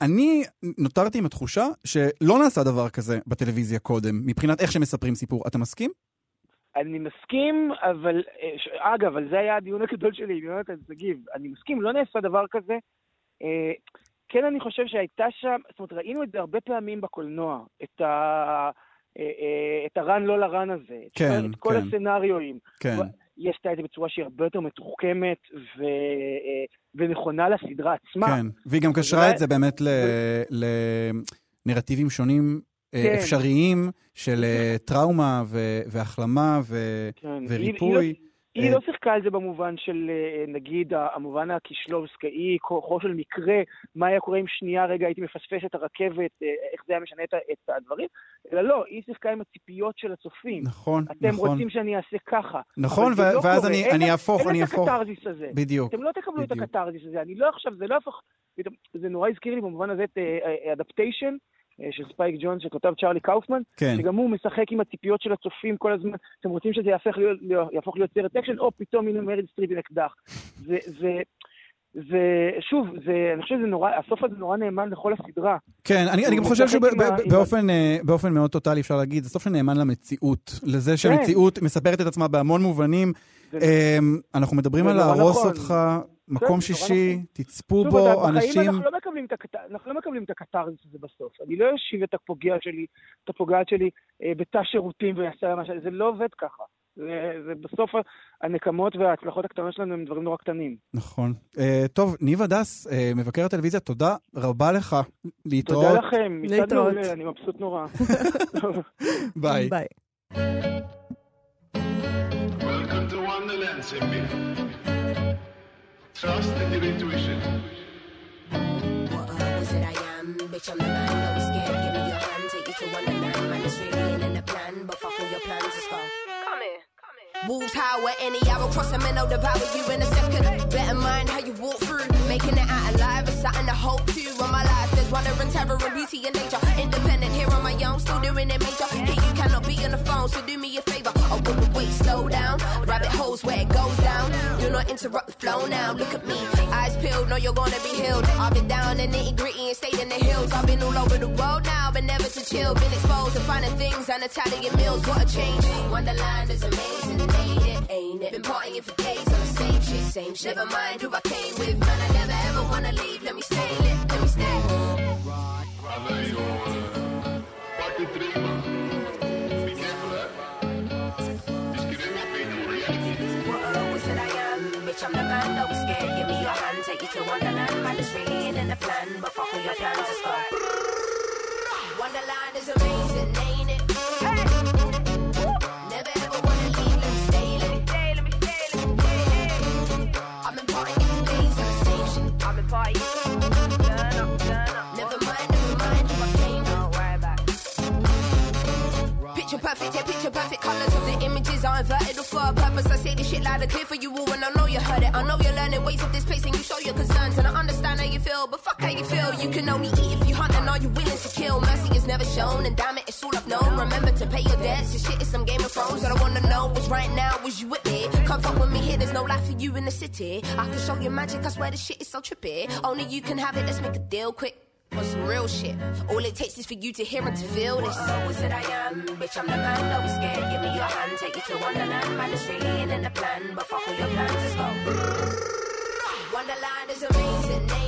אני נותרתי עם התחושה שלא נעשה דבר כזה בטלוויזיה קודם, מבחינת איך שמספרים סיפור. אתה מסכים? אני מסכים, אבל, אגב, על זה היה הדיון הגדול שלי עם יונתן שגיב. אני מסכים, לא נעשה דבר כזה. אה, כן, אני חושב שהייתה שם, זאת אומרת, ראינו את זה הרבה פעמים בקולנוע, את ה... אה, אה, את הרן לא לרן הזה, כן, את כל כן. הסצנריואים. כן. היא עשתה את זה בצורה שהיא הרבה יותר מתוחכמת ו... ונכונה לסדרה עצמה. כן, והיא גם קשרה את זה באמת לנרטיבים שונים כן. אפשריים של אה, טראומה ו- והחלמה ו- כן, היא- וריפוי. היא, לא, היא אה, לא שיחקה על זה במובן של, אה, נגיד, המובן הקישלובסקאי, כוחו של מקרה, מה היה קורה אם שנייה רגע הייתי מפספס את הרכבת, אה, איך זה היה משנה את, את הדברים, אלא לא, היא שיחקה עם הציפיות של הצופים. נכון, אתם נכון. רוצים שאני אעשה ככה. נכון, ו- לא ואז קורה. אני- אין אני אהפוך, אין את אהפוך. הקתרזיס הזה. בדיוק, אתם לא תקבלו את בדיוק. הקתרזיס הזה. אני לא עכשיו, זה לא הפך... פתאום- זה נורא הזכיר לי במובן הזה את Adaptation. של ספייק ג'ונס שכותב צ'ארלי קאופמן, כן. שגם הוא משחק עם הציפיות של הצופים כל הזמן. אתם רוצים שזה יהפך להיות, יהפוך להיות סרט אקשן, או פתאום הנה מריל סטריפ עם אקדח. זה, זה, זה, שוב, זה, אני חושב שזה נורא, הסוף הזה נורא נאמן לכל הסדרה. כן, אני, אני גם חושב משחק עם ה- שבאופן אה, באופן מאוד טוטאלי אפשר להגיד, זה סוף שנאמן למציאות. לזה שהמציאות מספרת את עצמה בהמון מובנים. אה, אנחנו מדברים על להרוס נכון. אותך, כן, מקום נורא שישי, נכון. תצפו בו אנשים... אנחנו לא מקבלים את הקט- אנחנו לא מקבלים את הקתרזיס הזה בסוף. אני לא אושיב את הפוגע שלי, את הפוגעת שלי, אה, בתא שירותים ויעשה מה ש... זה לא עובד ככה. זה, זה בסוף הנקמות וההצלחות הקטנות שלנו הם דברים נורא קטנים. נכון. אה, טוב, ניב הדס, אה, מבקר הטלוויזיה, תודה רבה לך. להתראות. תודה לכם, להתראות. מעולה, אני מבסוט נורא. ביי. ביי. Welcome to Wonderland, Simbi. Trust in your intuition. What uh, was it I am? Bitch, I'm the man. Don't be scared. Give me your hand. Take you to Wonderland. Man, it's really in the plan. But fuck all your plans. Let's go. Come here. Wolves howl at any hour, cross them and I'll devour you in a second. Better mind how you walk through, making it out alive is something to hope to. On my life, there's wonder and terror and beauty and nature. Independent here on my own, still doing it major. Hey, you cannot be on the phone, so do me a favor. Oh, wait, wait, wait, slow down. Rabbit holes where it goes down. Do not interrupt the flow now. Look at me, eyes peeled, know you're gonna be healed. I've been down in nitty gritty and stayed in the hills. I've been all over the world now, but never to chill. Been exposed to finding things and Italian meals. What a change. Wonderland is amazing, ain't it? Ain't it? Been partying for days on the same shit, same shit. Never mind who I came with, man. I never ever wanna leave. Let me stay let me stay. I'm. Don't be scared, give me your hand, take you to Wonderland. Man, it's really in the plan, but fuck all your plans, let's go. Perfect, yeah, picture perfect colors of the images are inverted for a purpose. I say this shit loud and clear for you all, and I know you heard it. I know you're learning ways of this place, and you show your concerns, and I understand how you feel, but fuck how you feel. You can only eat if you hunt, and are you willing to kill? Mercy is never shown, and damn it, it's all I've known. Remember to pay your debts. This shit is some Game of Thrones I wanna know was right now. Was you with me? Come fuck with me here. There's no life for you in the city. I can show you magic. I swear this shit is so trippy. Only you can have it. Let's make a deal quick. For some real shit. All it takes is for you to hear and to feel this. Oh, is it I am? Bitch, I'm the man. Don't be scared. Give me your hand. Take you to Wonderland. Man, it's really in the plan. But fuck all your plans. Let's go. Wonderland is amazing, eh?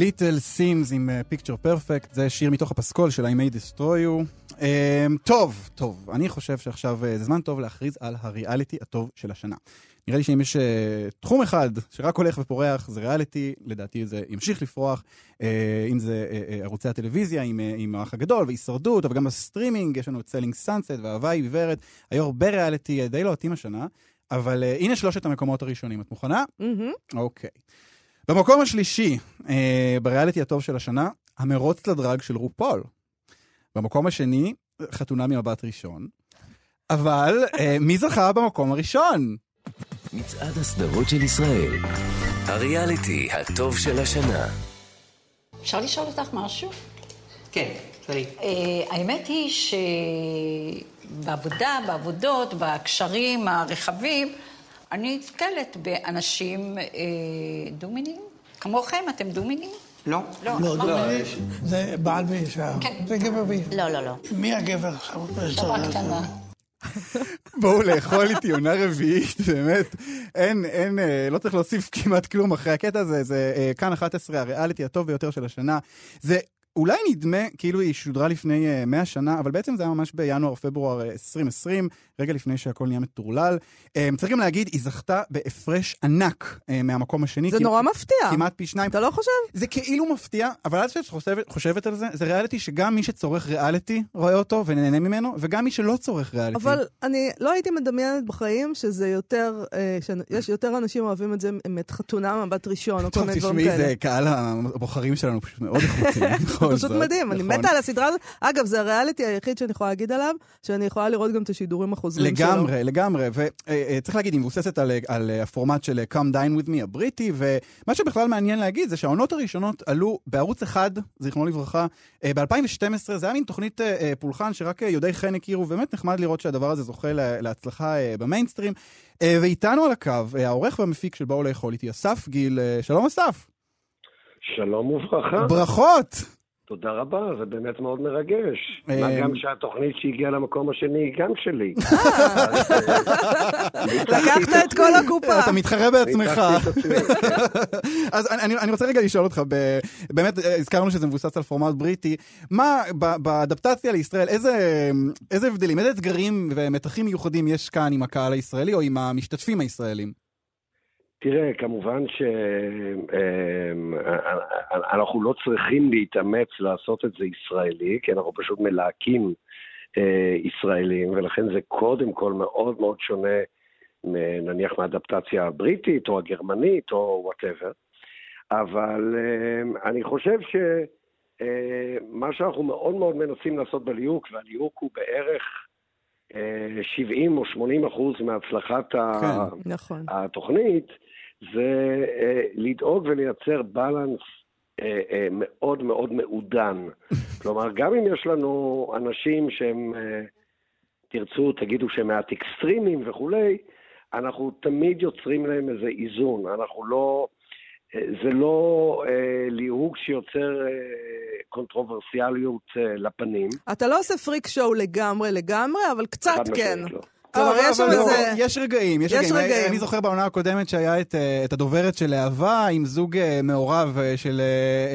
Little Simz עם Picture Perfect, זה שיר מתוך הפסקול של I may destroy you. אמ, טוב, טוב, אני חושב שעכשיו uh, זה זמן טוב להכריז על הריאליטי הטוב של השנה. נראה לי שאם יש אה, תחום אחד שרק הולך ופורח, זה ריאליטי, לדעתי זה ימשיך לפרוח, אה, אם זה אה, ערוצי הטלוויזיה עם, אה, עם האח הגדול והישרדות, אבל גם בסטרימינג, יש לנו את Selling Sunset ואהבה עיוורת, היו הרבה ריאליטי די לוהטים השנה, אבל אה, הנה שלושת המקומות הראשונים. את מוכנה? אוקיי. במקום השלישי, אה, בריאליטי הטוב של השנה, המרוץ לדרג של רופול. במקום השני, חתונה ממבט ראשון. אבל אה, מי זכה במקום הראשון? מצעד הסדרות של ישראל. הריאליטי הטוב של השנה. אפשר לשאול אותך משהו? כן, תראי. Uh, האמת היא שבעבודה, בעבודות, בקשרים הרחבים, אני נתקלת באנשים uh, דו-מיניים. כמוכם, אתם דו-מיניים? לא. לא, לא, אמרנו- לא, זה בעל ואישה. כן. זה גבר ואישה. לא, לא, לא. מי הגבר עכשיו? חברה קטנה. בואו לאכול איתי עונה רביעית, באמת. אין, אין, אה, לא צריך להוסיף כמעט כלום אחרי הקטע הזה, זה אה, כאן 11, הריאליטי הטוב ביותר של השנה. זה אולי נדמה כאילו היא שודרה לפני אה, 100 שנה, אבל בעצם זה היה ממש בינואר-פברואר אה, 2020, רגע לפני שהכל נהיה מטורלל. אה, צריך גם להגיד, היא זכתה בהפרש ענק אה, מהמקום השני. זה כמעט- נורא מפתיע. כמעט פי שניים. אתה לא חושב? זה כאילו מפתיע, אבל אז כשאת חושבת, חושבת על זה, זה ריאליטי שגם מי שצורך ריאליטי רואה אותו ונהנה ממנו, וגם מי שלא צורך ריאליטי. אבל אני לא הייתי מדמיינת בחיים שזה יותר, אה, שיש יותר אנשים אוהבים את זה את חתונה מבט ראשון, או כל טוב, מיני דברים תשמעי, כאלה. זה קהל הבוחרים שלנו פשוט מאוד איכותי. בכל פשוט מדהים, אני נכון. מתה על הסדרה הזאת. אגב, זה הריאליטי היחיד שאני יכולה להגיד עליו, שאני יכולה לראות גם את השידורים החוזרים שלו. לגמרי, לגמרי, וצריך להגיד, היא מבוססת על, על הפורמט של Come Dine With Me הבריטי, ומה שבכלל מעניין להגיד זה שהעונות הראשונות עלו בערוץ אחד, זיכרונו לברכה, ב-2012, זה היה מין תוכנית אה, אה, פולחן שרק אה, יודעי חן הכירו, באמת נחמד לראות שהדבר הזה זוכה לה- להצלחה אה, במיינסטרים. אה, ואיתנו על הקו, אה, העורך והמפיק של באו לאכול איתי, אסף גיל, אה, שלום אסף. שלום וברכה. ברכות. תודה רבה, זה באמת מאוד מרגש. אה, מה גם שהתוכנית שהגיעה למקום השני היא גם שלי. לקחת את כל הקופה. אתה מתחרה בעצמך. אז אני- רוצה רגע לשאול אותך, באמת אה, הזכרנו שזה מבוסס על פורמט בריטי, מה ב, באדפטציה לישראל, איזה, איזה הבדלים, איזה אתגרים ומתחים מיוחדים יש כאן עם הקהל הישראלי או עם המשתתפים הישראלים? תראה, כמובן שאנחנו לא צריכים להתאמץ לעשות את זה ישראלי, כי אנחנו פשוט מלהקים אה, ישראלים, ולכן זה קודם כל מאוד מאוד שונה, נניח מהאדפטציה הבריטית או הגרמנית או וואטאבר. אבל אה, אני חושב שמה שאנחנו מאוד מאוד מנסים לעשות בליהוק, והליהוק הוא בערך אה, 70 או 80 אחוז מהצלחת ה- כן, נכון. התוכנית, זה אה, לדאוג ולייצר balance אה, אה, מאוד מאוד מעודן. כלומר, גם אם יש לנו אנשים שהם, אה, תרצו, תגידו שהם מעט אקסטרימיים וכולי, אנחנו תמיד יוצרים להם איזה איזון. אנחנו לא... אה, זה לא אה, ליהוג שיוצר אה, קונטרוברסיאליות אה, לפנים. אתה לא עושה פריק שואו לגמרי לגמרי, אבל קצת כן. לא. כלומר, אבל- יש שם לא, איזה... יש רגעים, יש יש רגעים. רגעים. אני זוכר בעונה הקודמת שהיה את, אה, את הדוברת של להבה עם זוג אה, מעורב אה, של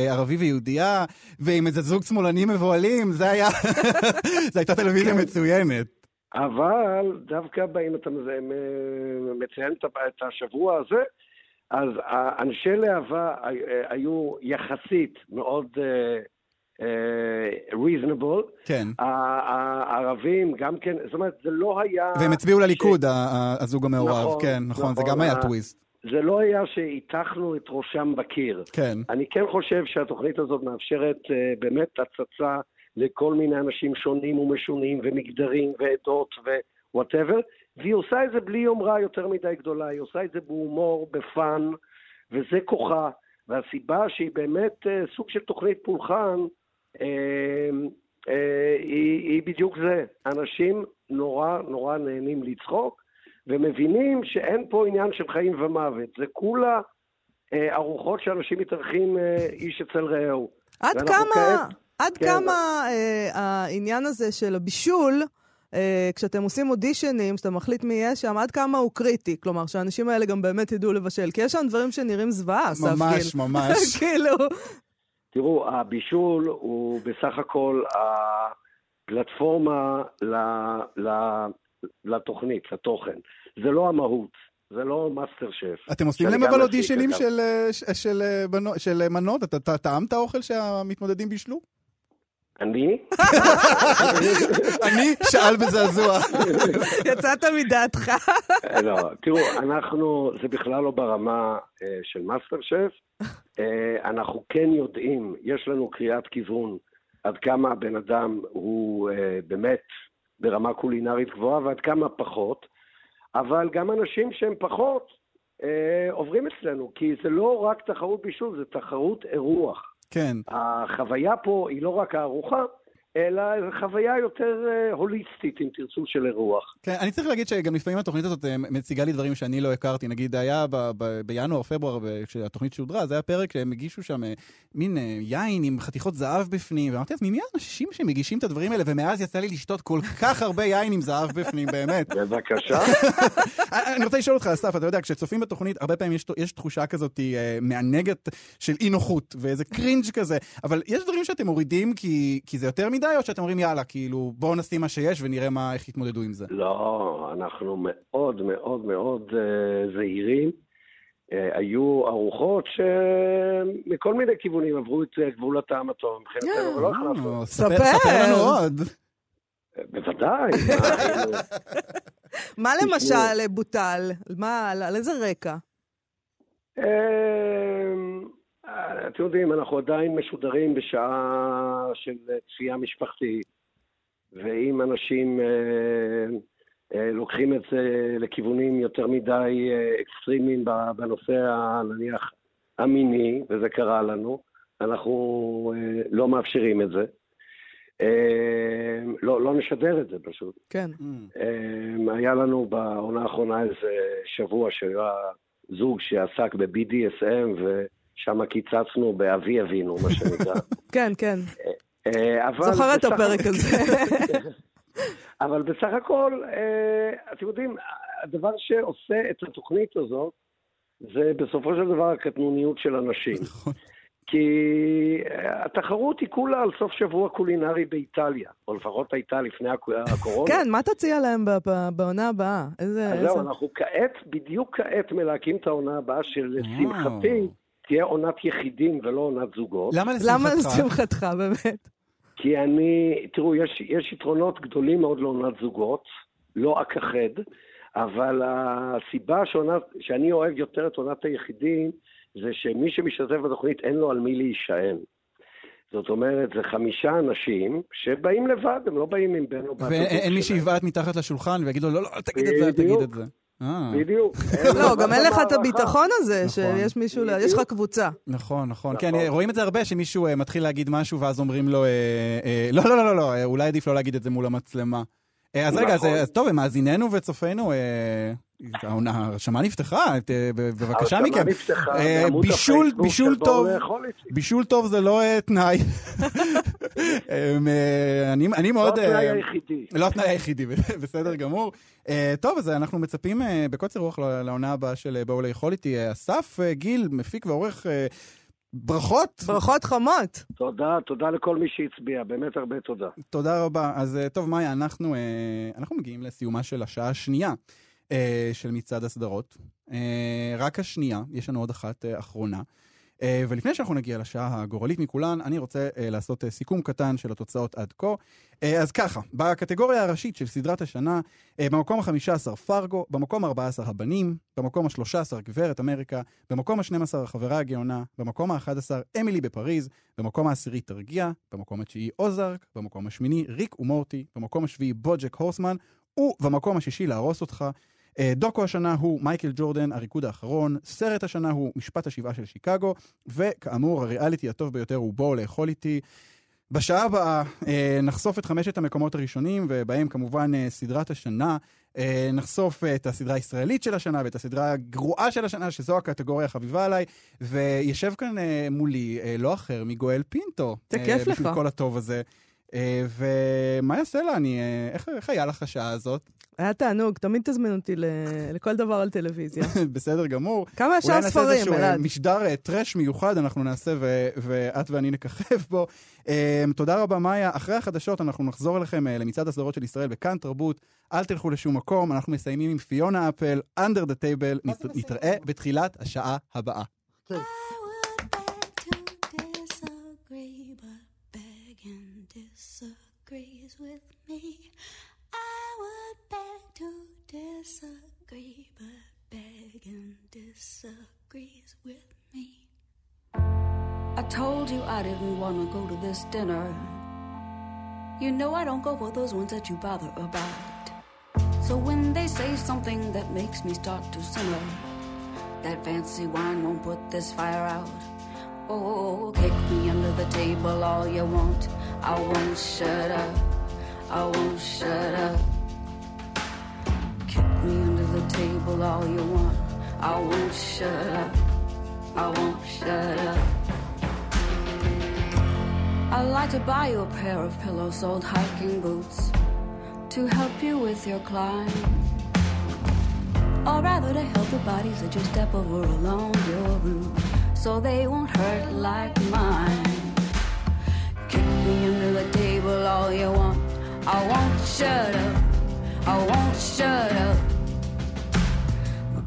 ערבי ויהודייה, ועם איזה זוג שמאלנים מבוהלים, זה היה... זו הייתה טלוויזיה כן. מצוינת. אבל דווקא אם אתה מציין את השבוע הזה, אז אנשי להבה הי- היו יחסית מאוד אה, אה, reasonable. כן. הערבים גם כן, זאת אומרת, זה לא היה... והם הצביעו לליכוד, ה- הזוג המעורב. נכון, כן, נכון, זה נכון, גם היה טוויסט. זה לא היה שהטחנו את ראשם בקיר. כן. אני כן חושב שהתוכנית הזאת מאפשרת אה, באמת הצצה לכל מיני אנשים שונים ומשונים ומגדרים ועדות whatever, והיא עושה את זה בלי יומרה יותר מדי גדולה, היא עושה את זה בהומור, ב fun, וזה כוחה. והסיבה שהיא באמת אה, סוג של תוכנית פולחן, היא, היא בדיוק זה. אנשים נורא נורא נהנים לצחוק, ומבינים שאין פה עניין של חיים ומוות. זה כולה אה, ארוחות שאנשים מתארחים אה, איש אצל רעהו. עד כמה, כעת- עד כן, כמה אה, העניין הזה של הבישול, אה, כשאתם עושים אודישנים, כשאתה מחליט מי יהיה שם, עד כמה הוא קריטי? כלומר, שהאנשים האלה גם באמת ידעו לבשל. כי יש שם דברים שנראים זוועה, גיל. ממש, ממש. כאילו, תראו, הבישול הוא בסך הכל הפלטפורמה ל, ל, לתוכנית, לתוכן. זה לא המהות, זה לא מאסטר שף. אתם עושים להם אבל אודישנים. של, אה, של, אה, בנו- של אה, מנות? אתה אתה טעמת האוכל שהמתמודדים בישלו? אני? אני שאל בזעזוע. יצאת מדעתך. לא, תראו, אנחנו, זה בכלל לא ברמה של מאסטר שף. אה, אנחנו כן יודעים, יש לנו קריאת כיוון עד כמה הבן אדם הוא אה, באמת ברמה קולינרית גבוהה ועד כמה פחות, אבל גם אנשים שהם פחות אה, עוברים אצלנו, כי זה לא רק תחרות בישול, זה תחרות אירוח. כן. החוויה פה היא לא רק הארוחה, אלא חוויה יותר אה, הוליסטית, אם תרצו, של אירוח. כן, אני צריך להגיד שגם לפעמים התוכנית הזאת אה, מציגה לי דברים שאני לא הכרתי. נגיד, היה ב- ב- בינואר, פברואר, כשהתוכנית שודרה, זה היה פרק שהם הגישו שם אה, מין יין עם חתיכות זהב בפנים, ואמרתי לעצמי, מי האנשים שמגישים את הדברים האלה? ומאז יצא לי לשתות כל כך הרבה יין עם זהב בפנים, באמת. בבקשה. אני רוצה לשאול אותך, אסף, אתה יודע, כשצופים בתוכנית, הרבה פעמים יש, יש תחושה כזאת מענגת של אי נוחות, ואיזה קרינג' כזה, אבל יש דברים שאתם מורידים כי, כי זה יותר מדי, או שאתם אומרים, יאללה, כאילו, בואו נשים מה שיש ונראה מה, איך יתמודדו עם זה? לא, אנחנו מאוד מאוד מאוד uh, זהירים. Uh, היו ארוחות שמכל מיני כיוונים עברו את uh, גבול הטעם הטוב מבחינתנו, ולא החלפנו. ספר ספר לנו עוד. בוודאי. מה, תשמעו. למשל בוטל? מה, על על איזה רקע? אה, אתם יודעים, אנחנו עדיין משודרים בשעה של צפייה משפחתית, ואם אנשים אה, אה, לוקחים את זה לכיוונים יותר מדי אה, אקסטרימיים בנושא, נניח, המיני, וזה קרה לנו, אנחנו אה, לא מאפשרים את זה. אה, לא, לא נשדר את זה פשוט. כן. אמ, היה לנו בעונה האחרונה איזה שבוע שהיה זוג שעסק ב-BDSM, ושם קיצצנו באבי אבינו, מה שנקרא. כן, כן. אה, אבל זוכרת את הפרק הזה. אבל בסך הכל, אה, אתם יודעים, הדבר שעושה את התוכנית הזאת, זה בסופו של דבר הקטנוניות של אנשים. כי אה, התחרות היא כולה על סוף שבוע קולינרי באיטליה, או לפחות הייתה לפני הקו- הקורונה. כן, מה תציע להם בעונה הבאה? איזה... אז איזה- זהו, אנחנו כעת, בדיוק כעת מלהקים את העונה הבאה, שלשמחתי תהיה עונת יחידים ולא עונת זוגות. למה למה לשמחתך, באמת? כי אני, תראו, יש, יש יתרונות גדולים מאוד לעונת זוגות, לא אכחד, אבל הסיבה שעונת, שאני אוהב יותר את עונת היחידים, זה שמי שמשתתף בתוכנית אין לו על מי להישען. זאת אומרת, זה חמישה אנשים שבאים לבד, הם לא באים עם בן או בת ואין מי. שיבעט מתחת לשולחן ויגיד לו, לא, לא, אל תגיד את זה, אל תגיד. את זה. אה. בדיוק. לא, גם אין לך את. הביטחון הזה, נכון. שיש מישהו, יש לך קבוצה. נכון, נכון. כן, רואים את זה הרבה, שמישהו אה, מתחיל להגיד משהו, ואז אומרים לו, אה, אה, לא, לא, לא, לא, לא, אה, אולי עדיף לא להגיד את זה מול המצלמה. אה, אז רגע, אז, נכון. אה, אז טוב, מאזיננו וצופינו, העונה- ההרשמה נפתחה, אה, בבקשה מכם. נפתחה אה, בעמוד בישול, הפייסבוק בישול טוב, לאכול איתי. בישול טוב זה לא אה, תנאי. אמ, אני אני מאוד... לא התנאי היחידי. לא התנאי היחידי, בסדר גמור. טוב, אז אנחנו מצפים בקוצר רוח לעונה הבאה של בואו לאכול איתי. אסף גיל, מפיק ועורך, ברכות. ברכות חמות. תודה, תודה לכל מי שהצביע, באמת הרבה תודה. תודה רבה. אז טוב, מאיה, אנחנו, אנחנו מגיעים לסיומה של השעה השנייה אה, של מצעד הסדרות. אה, רק השנייה, יש לנו עוד אחת אה, אחרונה. אה, ולפני שאנחנו נגיע לשעה הגורלית מכולן, אני רוצה אה, לעשות אה, סיכום קטן של התוצאות עד כה. אה, אז ככה, בקטגוריה הראשית של סדרת השנה, אה, במקום ה-15 פרגו, במקום ה-14 הבנים, במקום ה-13 גברת אמריקה, במקום ה-12 החברה הגאונה, במקום ה-11 אמילי בפריז, במקום העשירי תרגיע, במקום התשיעי אוזארק, במקום השמיני ריק ומורטי, במקום השביעי בוג'ק הורסמן, ובמקום השישי להרוס אותך. אה, דוקו השנה הוא מייקל ג'ורדן, הריקוד האחרון, סרט השנה הוא משפט השבעה של שיקגו, וכאמור, הריאליטי הטוב ביותר הוא בואו לאכול איתי. בשעה הבאה אה, נחשוף את חמשת המקומות הראשונים, ובהם כמובן אה, סדרת השנה. נחשוף את הסדרה הישראלית של השנה ואת הסדרה הגרועה של השנה, שזו הקטגוריה החביבה עליי. וישב כאן מולי לא אחר מגואל פינטו. זה כיף בשביל לך. כל הטוב הזה. אה, ומה יעשה לה? אני, אה, איך, איך היה לך השעה הזאת? היה תענוג, תמיד תזמין אותי ל- לכל דבר על טלוויזיה. בסדר גמור. כמה אולי נעשה ספרים, איזשהו אה, אלעד? משדר אה, טרש מיוחד, אנחנו נעשה, ו- ואת ואני נככב בו. תודה רבה, מאיה. אחרי החדשות אנחנו נחזור אליכם למצעד הסדרות של ישראל בכאן תרבות. אל תלכו לשום מקום, אנחנו מסיימים עם פיונה אפל, Under the Table. נת- נתראה בתחילת השעה הבאה. disagree, with me. I would beg to disagree, but begging disagrees with me. I told you I didn't want to go to this dinner. You know I don't go for those ones that you bother about. So when they say something that makes me start to simmer, that fancy wine won't put this fire out. Oh, kick me under the table all you want. I won't shut up. I won't shut up. Kick me under the table all you want. I won't shut up. I won't shut up. I'd like to buy you a pair of pillows, old hiking boots to help you with your climb. Or rather to help the bodies that you step over along your route so they won't hurt like mine. Kick me under the table all you want. I won't shut up. I won't shut up.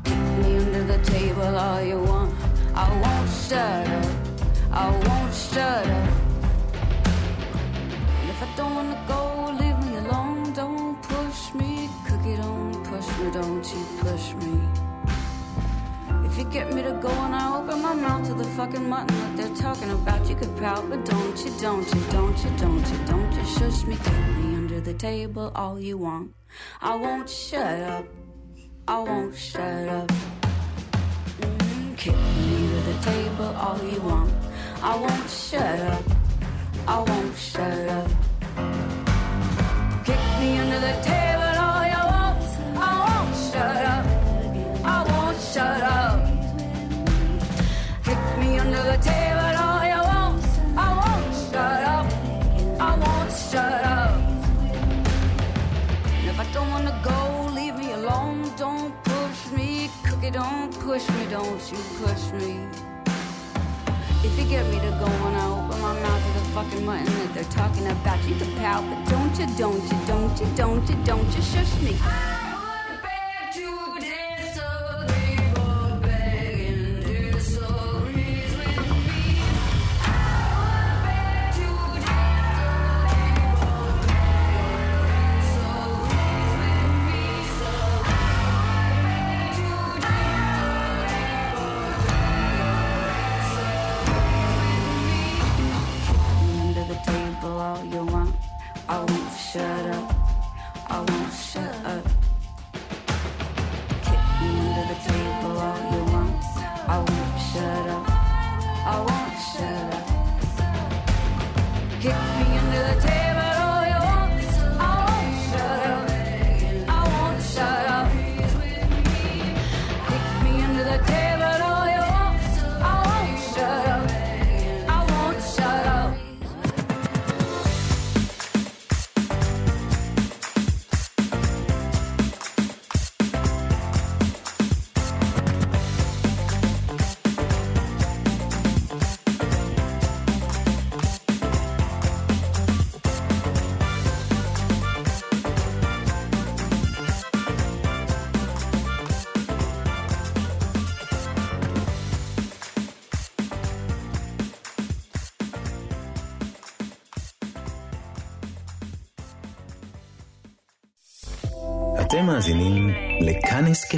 Kick me under the table all you want. I won't shut up. I won't shut up. And if I don't wanna go, leave me alone. Don't push me, cookie. Don't push me. Don't you push me. If you get me to go and I open my mouth to the fucking mutton that they're talking about, you could pout, but don't you, don't you, don't you, don't you, don't you shush me, take me the table all you want. I won't shut up. I won't shut up. Mm, kick me under the table all you want. I won't shut up. I won't shut up. Kick me under the table cookie. Don't push me. Don't you push me. If you get me to go and I open my mouth to the fucking mutton that they're talking about, you can pout, but don't you, don't you, don't you, don't you, don't you shush me.